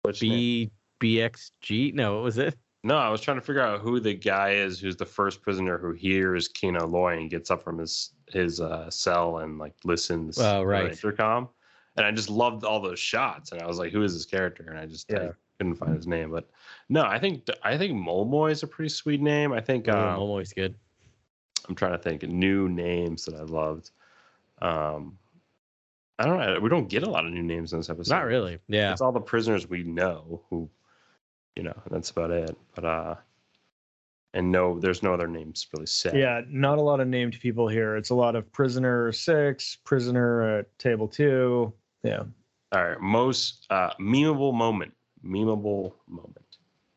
Which name? BXG? No, what was it? [LAUGHS] No, I was trying to figure out who the guy is who's the first prisoner who hears Kino Loy and gets up from his his uh, cell and like listens Oh, to right. the intercom. And I just loved all those shots, and I was like, "Who is this character?" And I just I couldn't find his name. But no, I think I think Molmoy is a pretty sweet name. I think Oh, um, always good. I'm trying to think new names that I loved. Um, I don't know. We don't get a lot of new names in this episode. Not really. Yeah. It's all the prisoners we know who, you know, that's about it. But uh, and no, there's no other names really set. Yeah, not a lot of named people here. It's a lot of prisoner six, prisoner at table two. Yeah. All right. Most uh, memeable moment. Memeable moment.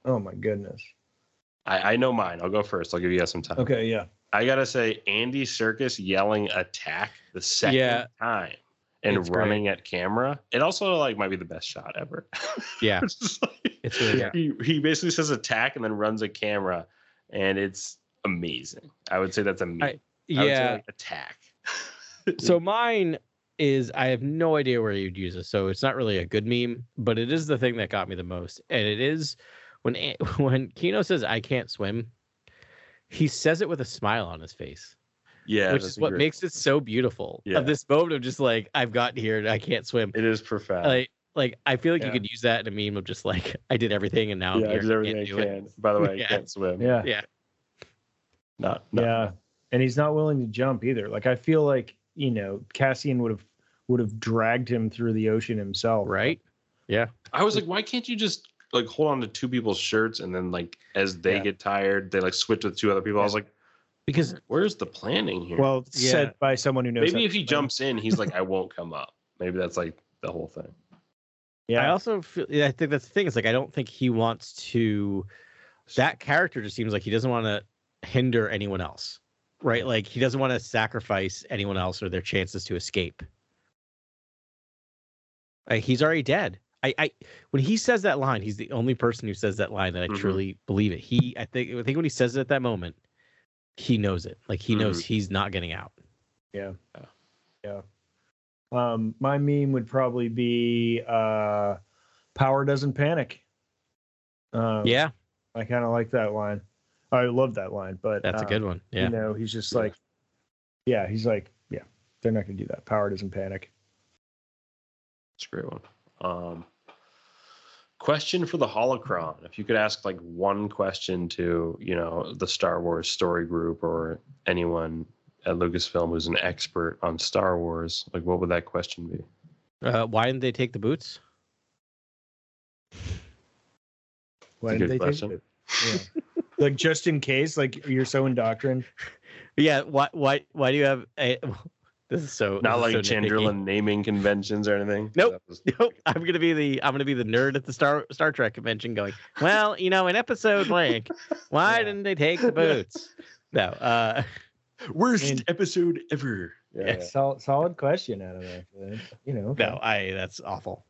Oh my goodness. I, I know mine. I'll go first. I'll give you guys some time. Okay. Yeah. I gotta say, Andy Serkis yelling "attack" the second Yeah. time and It's great. running at camera. It also like might be the best shot ever. [LAUGHS] Yeah. It's like- It's really good. he he basically says attack and then runs a camera, and it's amazing. I would say that's a meme. I- I would say, Yeah. like, attack. [LAUGHS] So mine is I have no idea where you'd use this, So it's not really a good meme, but it is the thing that got me the most. And it is when [LAUGHS] when Kino says I can't swim, he says it with a smile on his face, yeah, which is what great- makes it so beautiful. Yeah. Of this moment of just like I've gotten here and I can't swim. It is profound. Like like I feel like Yeah. you could use that in a meme of just like I did everything and now yeah, I'm I here. did everything I can't it. By the way, [LAUGHS] Yeah. I can't swim. Yeah. Yeah. Not, not Yeah. And he's not willing to jump either. Like I feel like, you know, Cassian would have would have dragged him through the ocean himself. Right? Yeah. I was like, why can't you just like hold on to two people's shirts and then like as they Yeah. get tired, they like switch with two other people. I was like, Because where's the planning here? Well, Yeah. said by someone who knows. maybe if he swim. jumps in, he's like, I won't come up. Maybe that's like the whole thing. Yeah. I also feel yeah, I think that's the thing. It's like I don't think he wants to. That character just seems like he doesn't want to hinder anyone else, right? Like he doesn't want to sacrifice anyone else or their chances to escape. Like, he's already dead. I, I when he says that line, he's the only person who says that line that I Mhm. truly believe it. He, I think, I think when he says it at that moment, he knows it. Like he knows he's not getting out. Yeah. Yeah. Um, my meme would probably be uh, "Power doesn't panic." Um, yeah, I kind of like that line. I love that line, but that's a uh, good one. Yeah, You know, he's just Yeah. like, yeah, he's like, yeah, they're not gonna do that. Power doesn't panic. It's a great one. Um, question for the holocron if you could ask like one question to you know the star wars story group or anyone at lucasfilm who's an expert on star wars like what would that question be Uh, why didn't they take the boots? Why did good they take question. it? [LAUGHS] Yeah. like just in case, like you're so indoctrined. Yeah. Why? Why? Why do you have a? This is so. not like is so nitpicky. Naming conventions or anything Nope. Was- Nope. [LAUGHS] I'm gonna be the I'm gonna be the nerd at the Star Star Trek convention going, well, you know, in episode blank, why Yeah. didn't they take the [LAUGHS] boots? No. Uh [LAUGHS] worst And- episode ever yeah, Yeah. yeah. Solid, solid question, of actually. You know, no, I that's awful.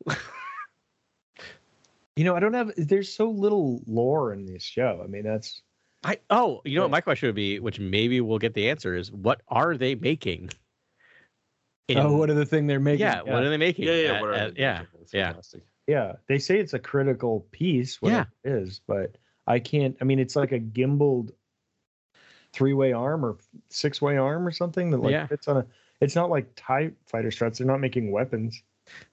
You know, I don't have. There's so little lore in this show. I mean, that's I oh, you know what my question would be, which maybe we'll get the answer is what are they making? In- oh, what are the thing they're making? yeah, what are they making? yeah yeah at- what are at- they yeah. doing? Yeah. fantastic. yeah. They say it's a critical piece. Whatever it is, but I can't. I mean, it's like a gimbaled three-way arm or six-way arm or something that like Yeah. fits on a. It's not like Tie Fighter struts. They're not making weapons.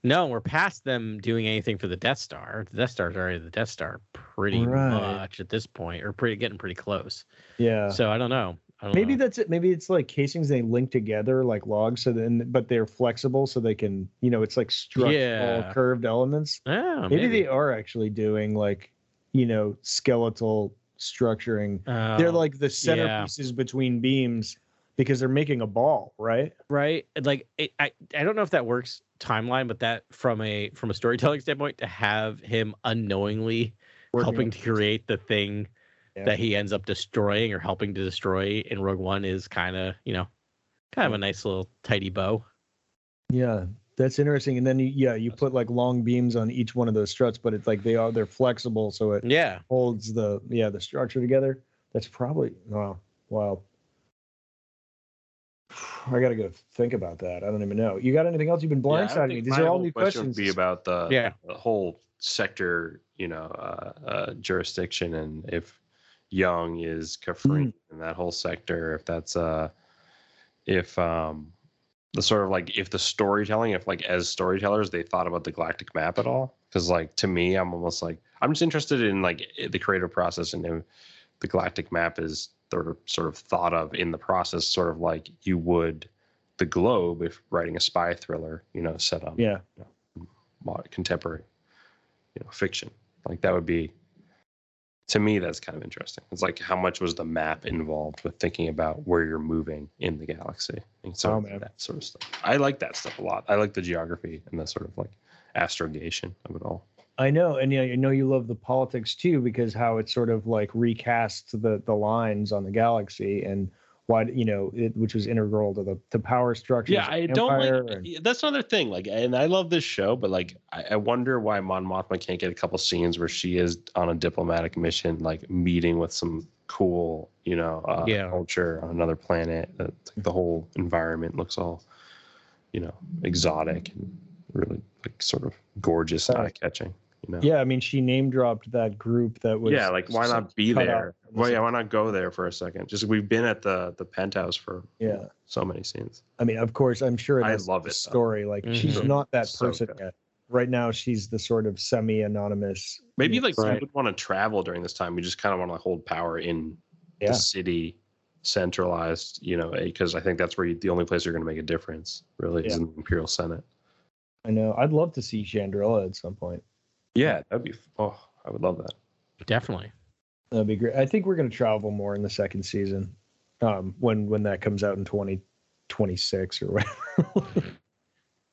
No, we're past them doing anything for the Death Star. The Death Star's already the Death Star pretty Right. much at this point, or pretty getting pretty close. Yeah. So I don't know. Maybe know. that's it. Maybe it's like casings they link together like logs, so then but they're flexible, so they can, you know, it's like structural Yeah. curved elements. Oh, maybe, they are actually doing like, you know, skeletal structuring. they're Oh, like the centerpieces between beams because they're making a ball, right? right. Like it, I, I don't know if that works timeline, but that from a from a storytelling standpoint, to have him unknowingly Working helping to create the thing Yeah. that he ends up destroying or helping to destroy in Rogue One is kind of you know kind of a nice little tidy bow. Yeah, that's interesting. And then you, yeah, you put like long beams on each one of those struts, but it's like they are they're flexible, so it Yeah. holds the yeah the structure together. That's probably wow, wow. I gotta go think about that. I don't even know. You got anything else? You've been Yeah, I me. These are all new question would questions. Be about the, Yeah. the whole sector, you know, uh, uh, jurisdiction, and if Jung is Kafrene in that whole sector, if that's uh, if um, the sort of like if the storytelling, if like as storytellers they thought about the galactic map at all, because like to me, I'm almost like I'm just interested in like the creative process and if the galactic map is sort of sort of thought of in the process, sort of like you would the globe if writing a spy thriller, you know, set on yeah, mod- contemporary, you know, fiction. Like that would be, to me, that's kind of interesting. It's like how much was the map involved with thinking about where you're moving in the galaxy and so Oh, that sort of stuff. I like that stuff a lot. I like the geography and the sort of like astrogation of it all. I know, and yeah, I know you love the politics too because how it sort of like recasts the the lines on the galaxy and why you know it, which was integral to the the power structure. Yeah, I don't like. That's another thing. Like, and I love this show, but like, I, I wonder why Mon Mothma can't get a couple scenes where she is on a diplomatic mission, like meeting with some cool, you know, uh, Yeah. culture on another planet. Uh, like the whole environment looks all, you know, exotic and really like sort of gorgeous eye catching. You know. Yeah, I mean, she name dropped that group that was. yeah, like why not be there? out Well, yeah, why not go there for a second? Just we've been at the the penthouse for Yeah, so many scenes. I mean, of course, I'm sure I love the it, though. story. Like, she's Mhm. not that So person good. yet. Right now, she's the sort of semi-anonymous. Maybe you know, like some Right. would want to travel during this time. We just kind of want to hold power in Yeah. the city, centralized. You know, because I think that's where you, the only place you're going to make a difference really is in the Imperial Senate. I know. I'd love to see Chandrila at some point. Yeah, that'd be. Oh, I would love that. Definitely. That'd be great. I think we're going to travel more in the second season, um, when when that comes out in 2026 or whatever.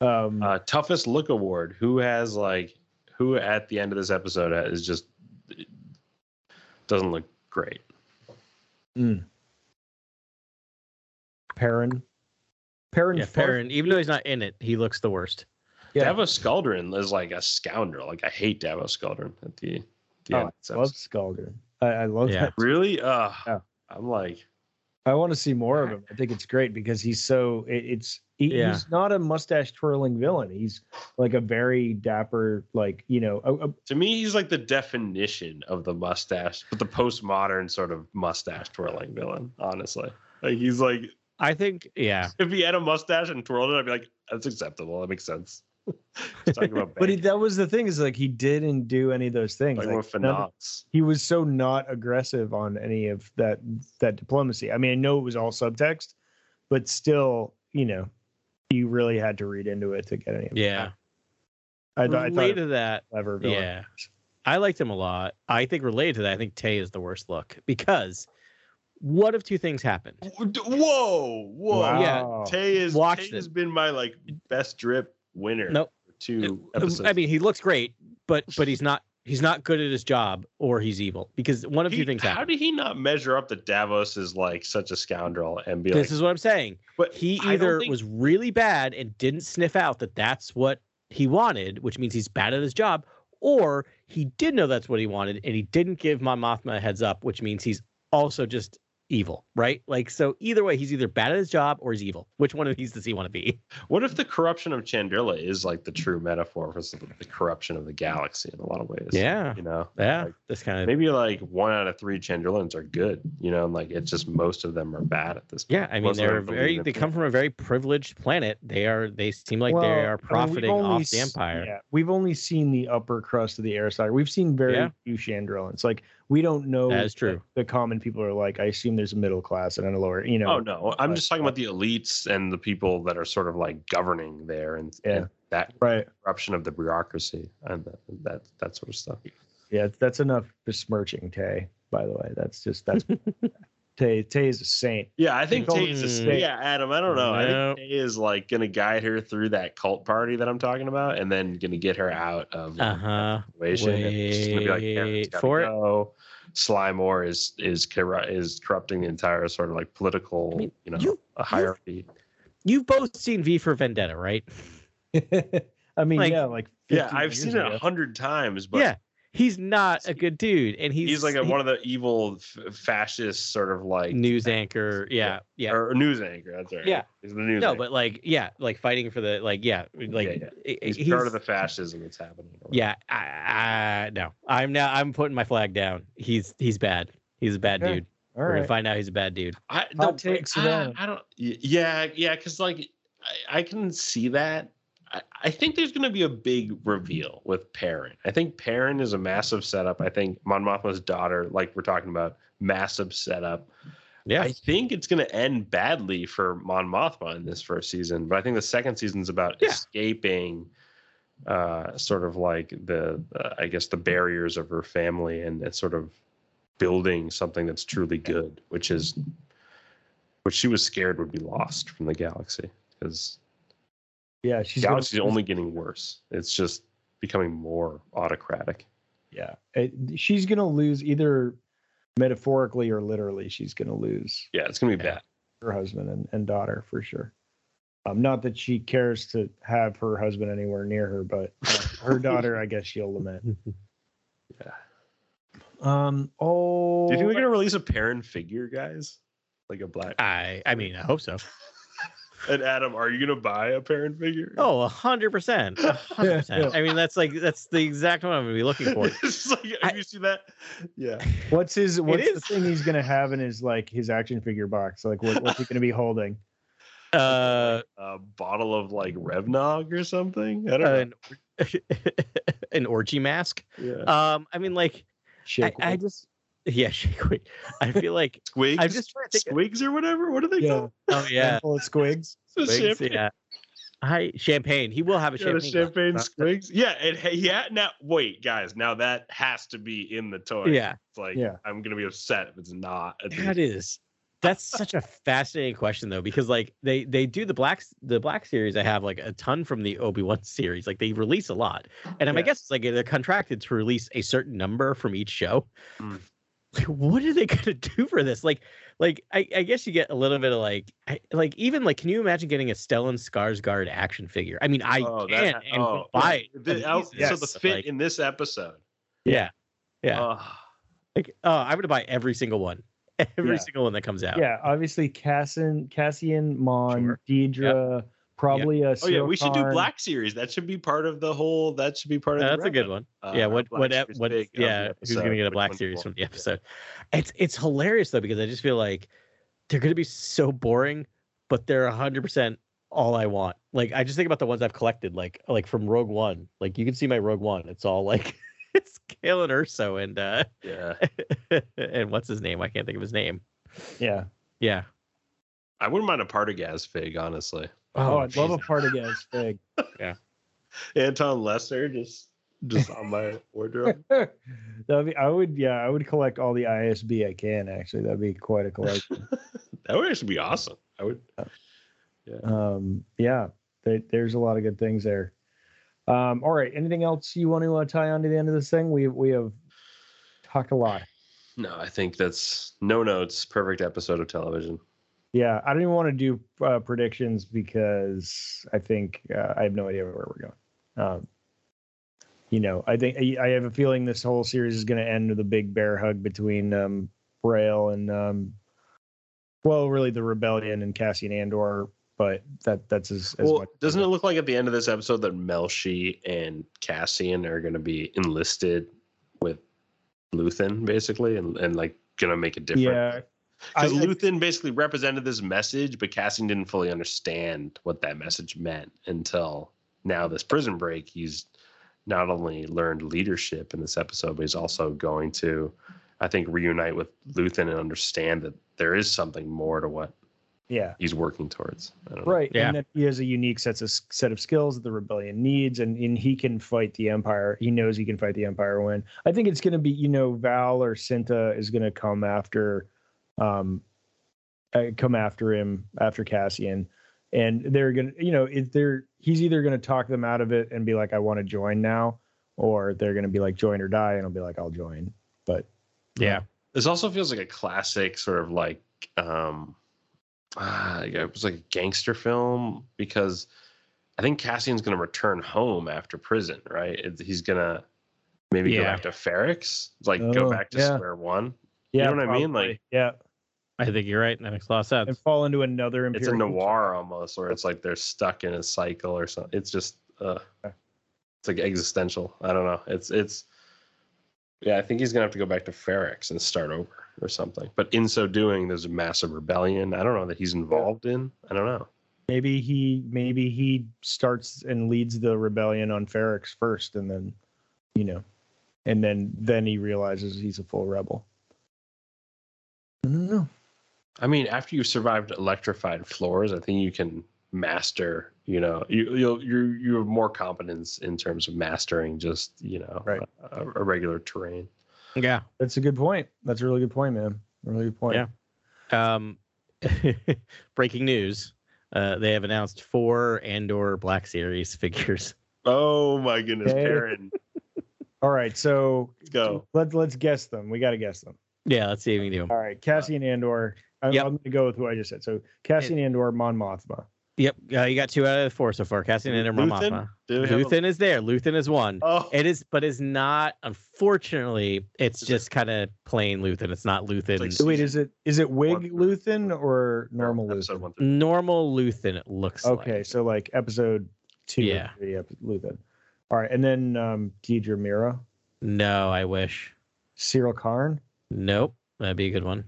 [LAUGHS] um, Uh, toughest look award. Who has like who at the end of this episode is just doesn't look great. mm. Perrin. Perrin. Yeah, Farf- Perrin. Even though he's not in it, he looks the worst. Yeah. Davos Skaldrin is like a scoundrel. Like I hate Davos Skaldrin at the, the Oh, end. I love episode. Skaldrin. I, I love Yeah. that. Really? Uh, Yeah. I'm like, I want to see more of him. I think it's great because he's so it, it's he, Yeah. he's not a mustache twirling villain. He's like a very dapper, like you know, a, a- to me, he's like the definition of the mustache, but the postmodern sort of mustache twirling villain. Honestly, like he's like, I think, yeah. if he had a mustache and twirled it, I'd be like, that's acceptable. That makes sense. Talking about [LAUGHS] But he, that was the thing is like he didn't do any of those things. talking Like, about none of- he was so not aggressive on any of that that diplomacy. I mean, I know it was all subtext, but still, you know, you really had to read into it to get any. of it. Yeah. I, th- I thought related to that, was clever. villain. yeah. I liked him a lot. I think related to that, I think Tay is the worst look because what if two things happened? Whoa, whoa! Wow. Tay is Watch Tay has been my like best drip winner. Nope. two um, episodes. I mean, he looks great, but but he's not he's not good at his job or he's evil because one of He- two things how did he not measure up that Davos is like such a scoundrel and be This like? is what I'm saying. but He either think- was really bad and didn't sniff out that that's what he wanted, which means he's bad at his job, or he did know that's what he wanted and he didn't give Mon Mothma a heads up, which means he's also just evil, right? Like so either way, he's either bad at his job or he's evil. Which one of these does he want to be? [LAUGHS] What if the corruption of Chandrila is like the true metaphor for the, the corruption of the galaxy in a lot of ways? Yeah. you know, Yeah, Like, this kind of maybe like one out of three Chandrilans are good. You know, and like it's just most of them are bad at this. point. Yeah, I mean Most they're very they come from a very privileged planet. They are they seem like Well, they are we've profiting only off the empire. Yeah, we've only seen the upper crust of the air side. We've seen very Yeah. few Chandrilans. Like we don't know. That is true. what The common people are like. I assume there's a middle class and then a lower. You know. Oh no, I'm but- just talking about the elites and the people that are sort of like governing there and, Yeah. and that Right. corruption of the bureaucracy and that that, that sort of stuff. Yeah, that's enough besmirching Tay. By the way, that's just that's [LAUGHS] Tay. Tay is a saint. Yeah, I think Cult- Tay is a saint. Yeah, Adam, I don't know. I think Tay is like gonna guide her through that cult party that I'm talking about, and then gonna get her out of Uh huh. situation. and she's gonna be like, Wait gotta for it." go. Slymore is is corru- is corrupting the entire sort of like political, I mean, you know, you- a hierarchy. You've both seen V for Vendetta, right? [LAUGHS] I mean, Like- yeah, like Yeah, I've years seen it a hundred times, but yeah, he's not a good dude, and he's he's, like a, he- one of the evil f- fascist sort of like news anchor. Yeah, yeah. or news anchor. That's right. Yeah. he's the news. No, anchor. but like, yeah, like fighting for the like, yeah, like yeah. i- he's, he's, part of the fascism that's happening. Yeah, I, I, no, I'm now. I'm putting my flag down. He's he's bad. He's a bad Okay. dude. All We're gonna find out he's a bad dude. I Hot no, takes I. I don't. Yeah, yeah, because like I, I can see that. I, I think there's going to be a big reveal with Perrin. I think Perrin is a massive setup. I think Mon Mothma's daughter, like we're talking about, massive setup. Yeah, I think it's going to end badly for Mon Mothma in this first season, but I think the second season's about Yeah. escaping, uh, sort of like the, uh, I guess, the barriers of her family and it's sort of building something that's truly good, which is, which she was scared would be lost from the galaxy because Yeah, she's the gonna- only getting worse. It's just becoming more autocratic. yeah. It, she's gonna lose either metaphorically or literally. She's gonna lose Yeah, it's going to be bad. her husband and, and daughter for sure. Um, not that she cares to have her husband anywhere near her, but uh, her [LAUGHS] daughter, I guess she'll lament. Yeah. Um. Oh. Do you think they're going to release a parent figure, guys? Like a black. I I mean I hope so. And Adam, are you gonna buy a parent figure? Oh, a hundred percent, a hundred percent. I mean that's like that's the exact one I'm gonna be looking for. [LAUGHS] it's like, have I- you seen that? Yeah. [LAUGHS] What's his? What's the thing he's gonna have in his like his action figure box? Like, what, what's he gonna be holding? [LAUGHS] Uh, A bottle of like Revnog or something. I don't know. an, an orgy mask. yeah. Um, I mean like I, I just yeah, [LAUGHS] shake weight. I feel like Squigs. I'm just trying to think. Squigs or whatever. What are they Yeah. called? Oh yeah, handful of squigs. [LAUGHS] Wigs, Champagne. yeah. I champagne. He will have a Yeah, the champagne. glass. squigs. Yeah, and yeah. Now, wait, guys. Now that has to be in the toy. Yeah, It's like Yeah. I'm gonna be upset if it's not. at that the- is. That's such a fascinating question though, because like they they do the black the black series. I have like a ton from the Obi wan series. Like they release a lot, and I guess it's like they're contracted to release a certain number from each show. Mm. Like, [LAUGHS] what are they gonna do for this? Like, like I, I guess you get a little bit of like, I, like even like, can you imagine getting a Stellan Skarsgård action figure? I mean, I Oh, can that, and oh, buy it. the- oh, amazing, So the fit like, in this episode. yeah, yeah. Ugh. like, oh, I would buy every single one, [LAUGHS] every Yeah. single one that comes out. Yeah, obviously Cassian, Cassian, Mon, Sure. Dedra, probably a. Oh yeah, we should do Black Series. That should be part of the whole. That should be part of. Uh, the that's a good one. Uh, yeah, our what what what big of yeah, who's gonna get a black series from the Yeah. episode? It's it's hilarious though because I just feel like they're gonna be so boring, but they're hundred percent all I want. Like I just think about the ones I've collected, like like from Rogue One. Like you can see my Rogue One. It's all like [LAUGHS] it's Galen Erso and uh Yeah. [LAUGHS] and what's his name? I can't think of his name. Yeah. Yeah. I wouldn't mind a Partagaz fig, honestly. Oh, I'd love a jeez. Partagaz fig. [LAUGHS] Yeah. Anton Lesser just just on my [LAUGHS] wardrobe. That'd be, I would, yeah, I would collect all the ISB I can. Actually, that'd be quite a collection. [LAUGHS] that would actually be awesome. I would. um, yeah, there, there's a lot of good things there. Um, all right, anything else you want to uh, tie on to the end of this thing? We we have talked a lot. No, I think that's no notes. Perfect episode of television. Yeah, I don't even want to do uh, predictions because I think uh, I have no idea where we're going. Um, you know, I think I I have a feeling this whole series is going to end with a big bear hug between um, Braille and, um, well, really the rebellion and Cassian Andor. But that that's as, as well, much. doesn't it look like at the end of this episode that Melshi and Cassian are going to be enlisted with Luthen, basically, and, and like going to make a difference? Yeah, Because I- Luthen basically represented this message, but Cassian didn't fully understand what that message meant until now. This prison break, he's not only learned leadership in this episode, but he's also going to, I think, reunite with Luthen and understand that there is something more to what yeah. he's working towards. I know. Right. Yeah. And that he has a unique sets of, set of skills that the rebellion needs, and, and he can fight the Empire. He knows he can fight the Empire when. I think it's going to be, you know, Vel or Cinta is going to come after, um, uh, come after him after Cassian, and they're going to, you know, if they're he's either going to talk them out of it and be like, I want to join now, or they're going to be like, join or die, and I'll be like, I'll join. But Yeah. This also feels like a classic sort of like um ah, it was like a gangster film because I think Cassian's going to return home after prison, right? He's going to maybe go back to Ferrix, like Oh, go back to yeah. square one. yeah, you know what I mean? Like- yeah, I think you're right. That makes a lot of sense. and fall into another. It's a Imperial- noir almost, where it's like they're stuck in a cycle or something. It's just, uh, it's like existential. I don't know. It's it's. Yeah, I think he's gonna have to go back to Ferrix and start over or something. But in so doing, there's a massive rebellion. I don't know that he's involved in. I don't know. Maybe he maybe he starts and leads the rebellion on Ferrix first, and then, you know, and then then he realizes he's a full rebel. I don't know. I mean, after you've survived electrified floors, I think you can master. You know, you you'll you you have more competence in terms of mastering just you know Right. a, a regular terrain. Yeah. That's a good point. That's a really good point, man. Really good point. Yeah. Um, [LAUGHS] breaking news: uh, they have announced four Andor Black Series [LAUGHS] figures. Oh my goodness, Okay. Karen, [LAUGHS] All right, so let's go. let's let's guess them. We got to guess them. Yeah, let's see if we can do them. All right, Cassian Andor. I'm, Yep. I'm going to go with who I just said. So Cassian Andor, Mon Mothma. Yep, uh, you got two out of the four so far. Cassian and Mon Luthen? Mothma. Do we have a- Luthen is there. Luthen is one. Oh, It is, but is not. Unfortunately, it's just kind of plain Luthen. It's not Luthen. like wait, is it is it Wig One. Luthen or normal episode Luthen? one normal Luthen. It looks Okay, like. so like episode two, Yeah. or three, Luthen. All right, and then um, Dedra Meero, No, I wish. Syril Karn. Nope, that'd be a good one.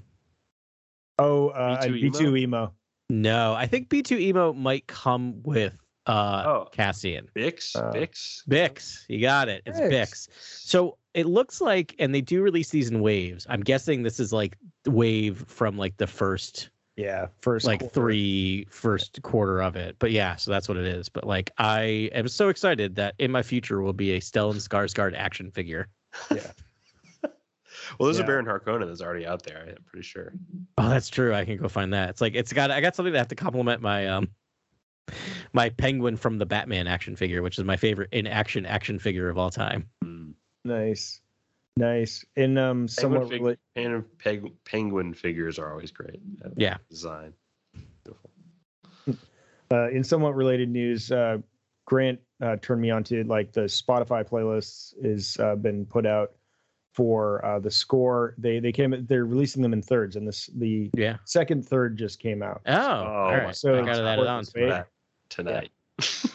Oh, uh, B2 B2EMO. No, I think B2EMO might come with uh Oh. Cassian. Bix, Uh, Bix. Bix, you got it. It's Bix. Bix. So it looks like, and they do release these in waves. I'm guessing this is like wave from like the first, Yeah, first like quarter. three first quarter of it. But yeah, so that's what it is. But like, I am so excited that in my future will be a Stellan Skarsgård action figure. Yeah, [LAUGHS] Well, there's Yeah. a Baron Harkonnen that's already out there. I'm pretty sure. Oh, that's true. I can go find that. It's like it's got I got something to have to compliment my um my penguin from the Batman action figure, which is my favorite in action action figure of all time. Mm. nice, nice. And um, Penguin, somewhat fig- rela- pen- peg- penguin figures are always great. Uh, Yeah. Design. Beautiful. uh, in somewhat related news, uh, Grant uh, turned me on to like the Spotify playlists is uh, been put out for uh, the score. They they came they're releasing them in thirds, and this the Yeah. second third just came out. Oh, all my right. So I got it added on. support tonight. Yeah. tonight. [LAUGHS]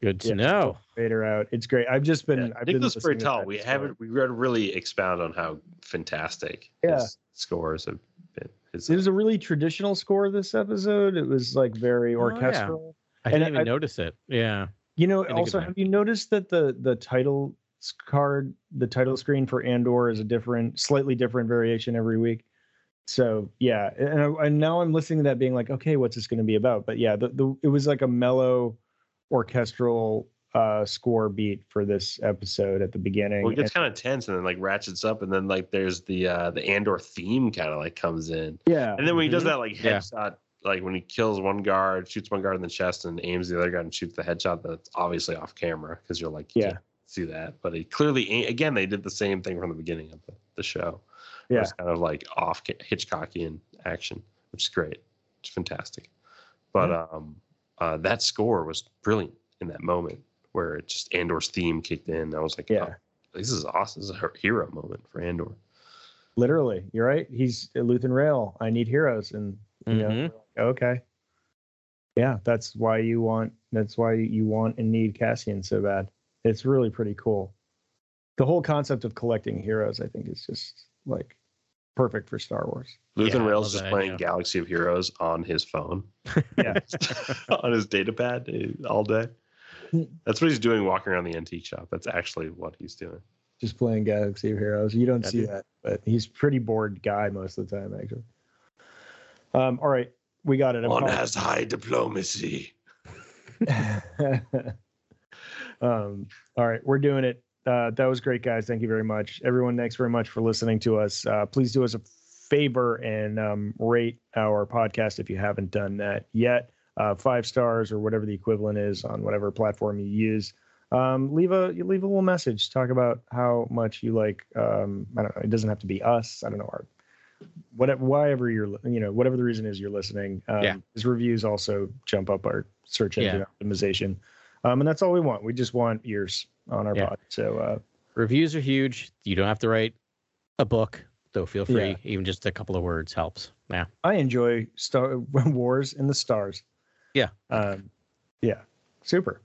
Good to Yeah. know. Vader out. It's great. I've just been. Yeah. I've been Nicholas listening to we haven't we gotta really expound on how fantastic Yeah. his scores have been. His, It was a really traditional score this episode. It was like very Oh, yeah. orchestral. I didn't even I- notice it. Yeah. You know, in a good also have you noticed that the the title s- card, the title screen for Andor is a different, slightly different variation every week. So yeah, and, I, and now I'm listening to that, being like, okay, what's this going to be about? But yeah, the, the it was like a mellow orchestral uh score beat for this episode at the beginning. Well, it gets kind of tense and then like ratchets up, and then like there's the uh the Andor theme kind of like comes in, yeah, and then when he does Mhm. that like Yeah. headshot, like when he kills one guard, shoots one guard in the chest, and aims the other guard and shoots the headshot, that's obviously off camera because you're like, you Yeah. Can't see that, but he clearly again they did the same thing from the beginning of the, the show. Yeah. it's kind of like off ca- Hitchcockian action, which is great. It's fantastic, but um, uh, that score was brilliant in that moment where it just Andor's theme kicked in. I was like, Yeah. oh, this is awesome. This is a hero moment for Andor. literally, you're right. He's Luthen Rail. I need heroes, and you know, Mhm. we're okay, yeah, that's why you want. That's why you want and need Cassian so bad. It's really pretty cool. The whole concept of collecting heroes, I think, is just like perfect for Star Wars. Luthen Yeah, I Rael's love just that playing idea. Galaxy of Heroes on his phone, [LAUGHS] Yeah. [LAUGHS] on his data pad eh, all day. That's what he's doing walking around the antique shop. That's actually what he's doing. just playing Galaxy of Heroes. You don't Yeah, see dude. that, but he's pretty bored guy most of the time, actually. Um, all right, we got it. I'm One calling- has high diplomacy. [LAUGHS] um, all right, we're doing it. Uh, that was great, guys. Thank you very much. Everyone, thanks very much for listening to us. Uh, please do us a favor and um, rate our podcast if you haven't done that yet. Uh, five stars or whatever the equivalent is on whatever platform you use. Um, leave a leave a little message. Talk about how much you like. Um, I don't know. It doesn't have to be us. I don't know. Our, whatever, whatever you're, you know, whatever the reason is you're listening. Um, Yeah. His reviews also jump up our search engine Yeah. optimization. Um, and that's all we want. We just want ears on our Yeah. pod. So uh, Reviews are huge. You don't have to write a book, though. Feel free. Yeah. Even just a couple of words helps. Yeah. I enjoy Star [LAUGHS] Wars in the Stars. Yeah. Um, yeah. Super.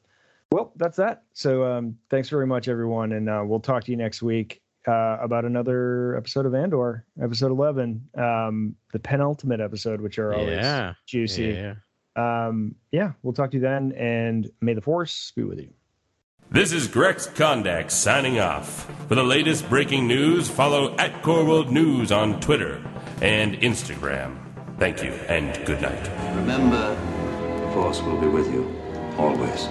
Well, that's that. So um, thanks very much, everyone, and uh, we'll talk to you next week uh, about another episode of Andor, episode eleven, um, the penultimate episode, which are always Yeah. juicy. Yeah. Um, yeah, we'll talk to you then, and may the force be with you. This is Grex Kondak signing off. For the latest breaking news, follow at Core World News on Twitter and Instagram. Thank you and good night. Remember, the Force will be with you always.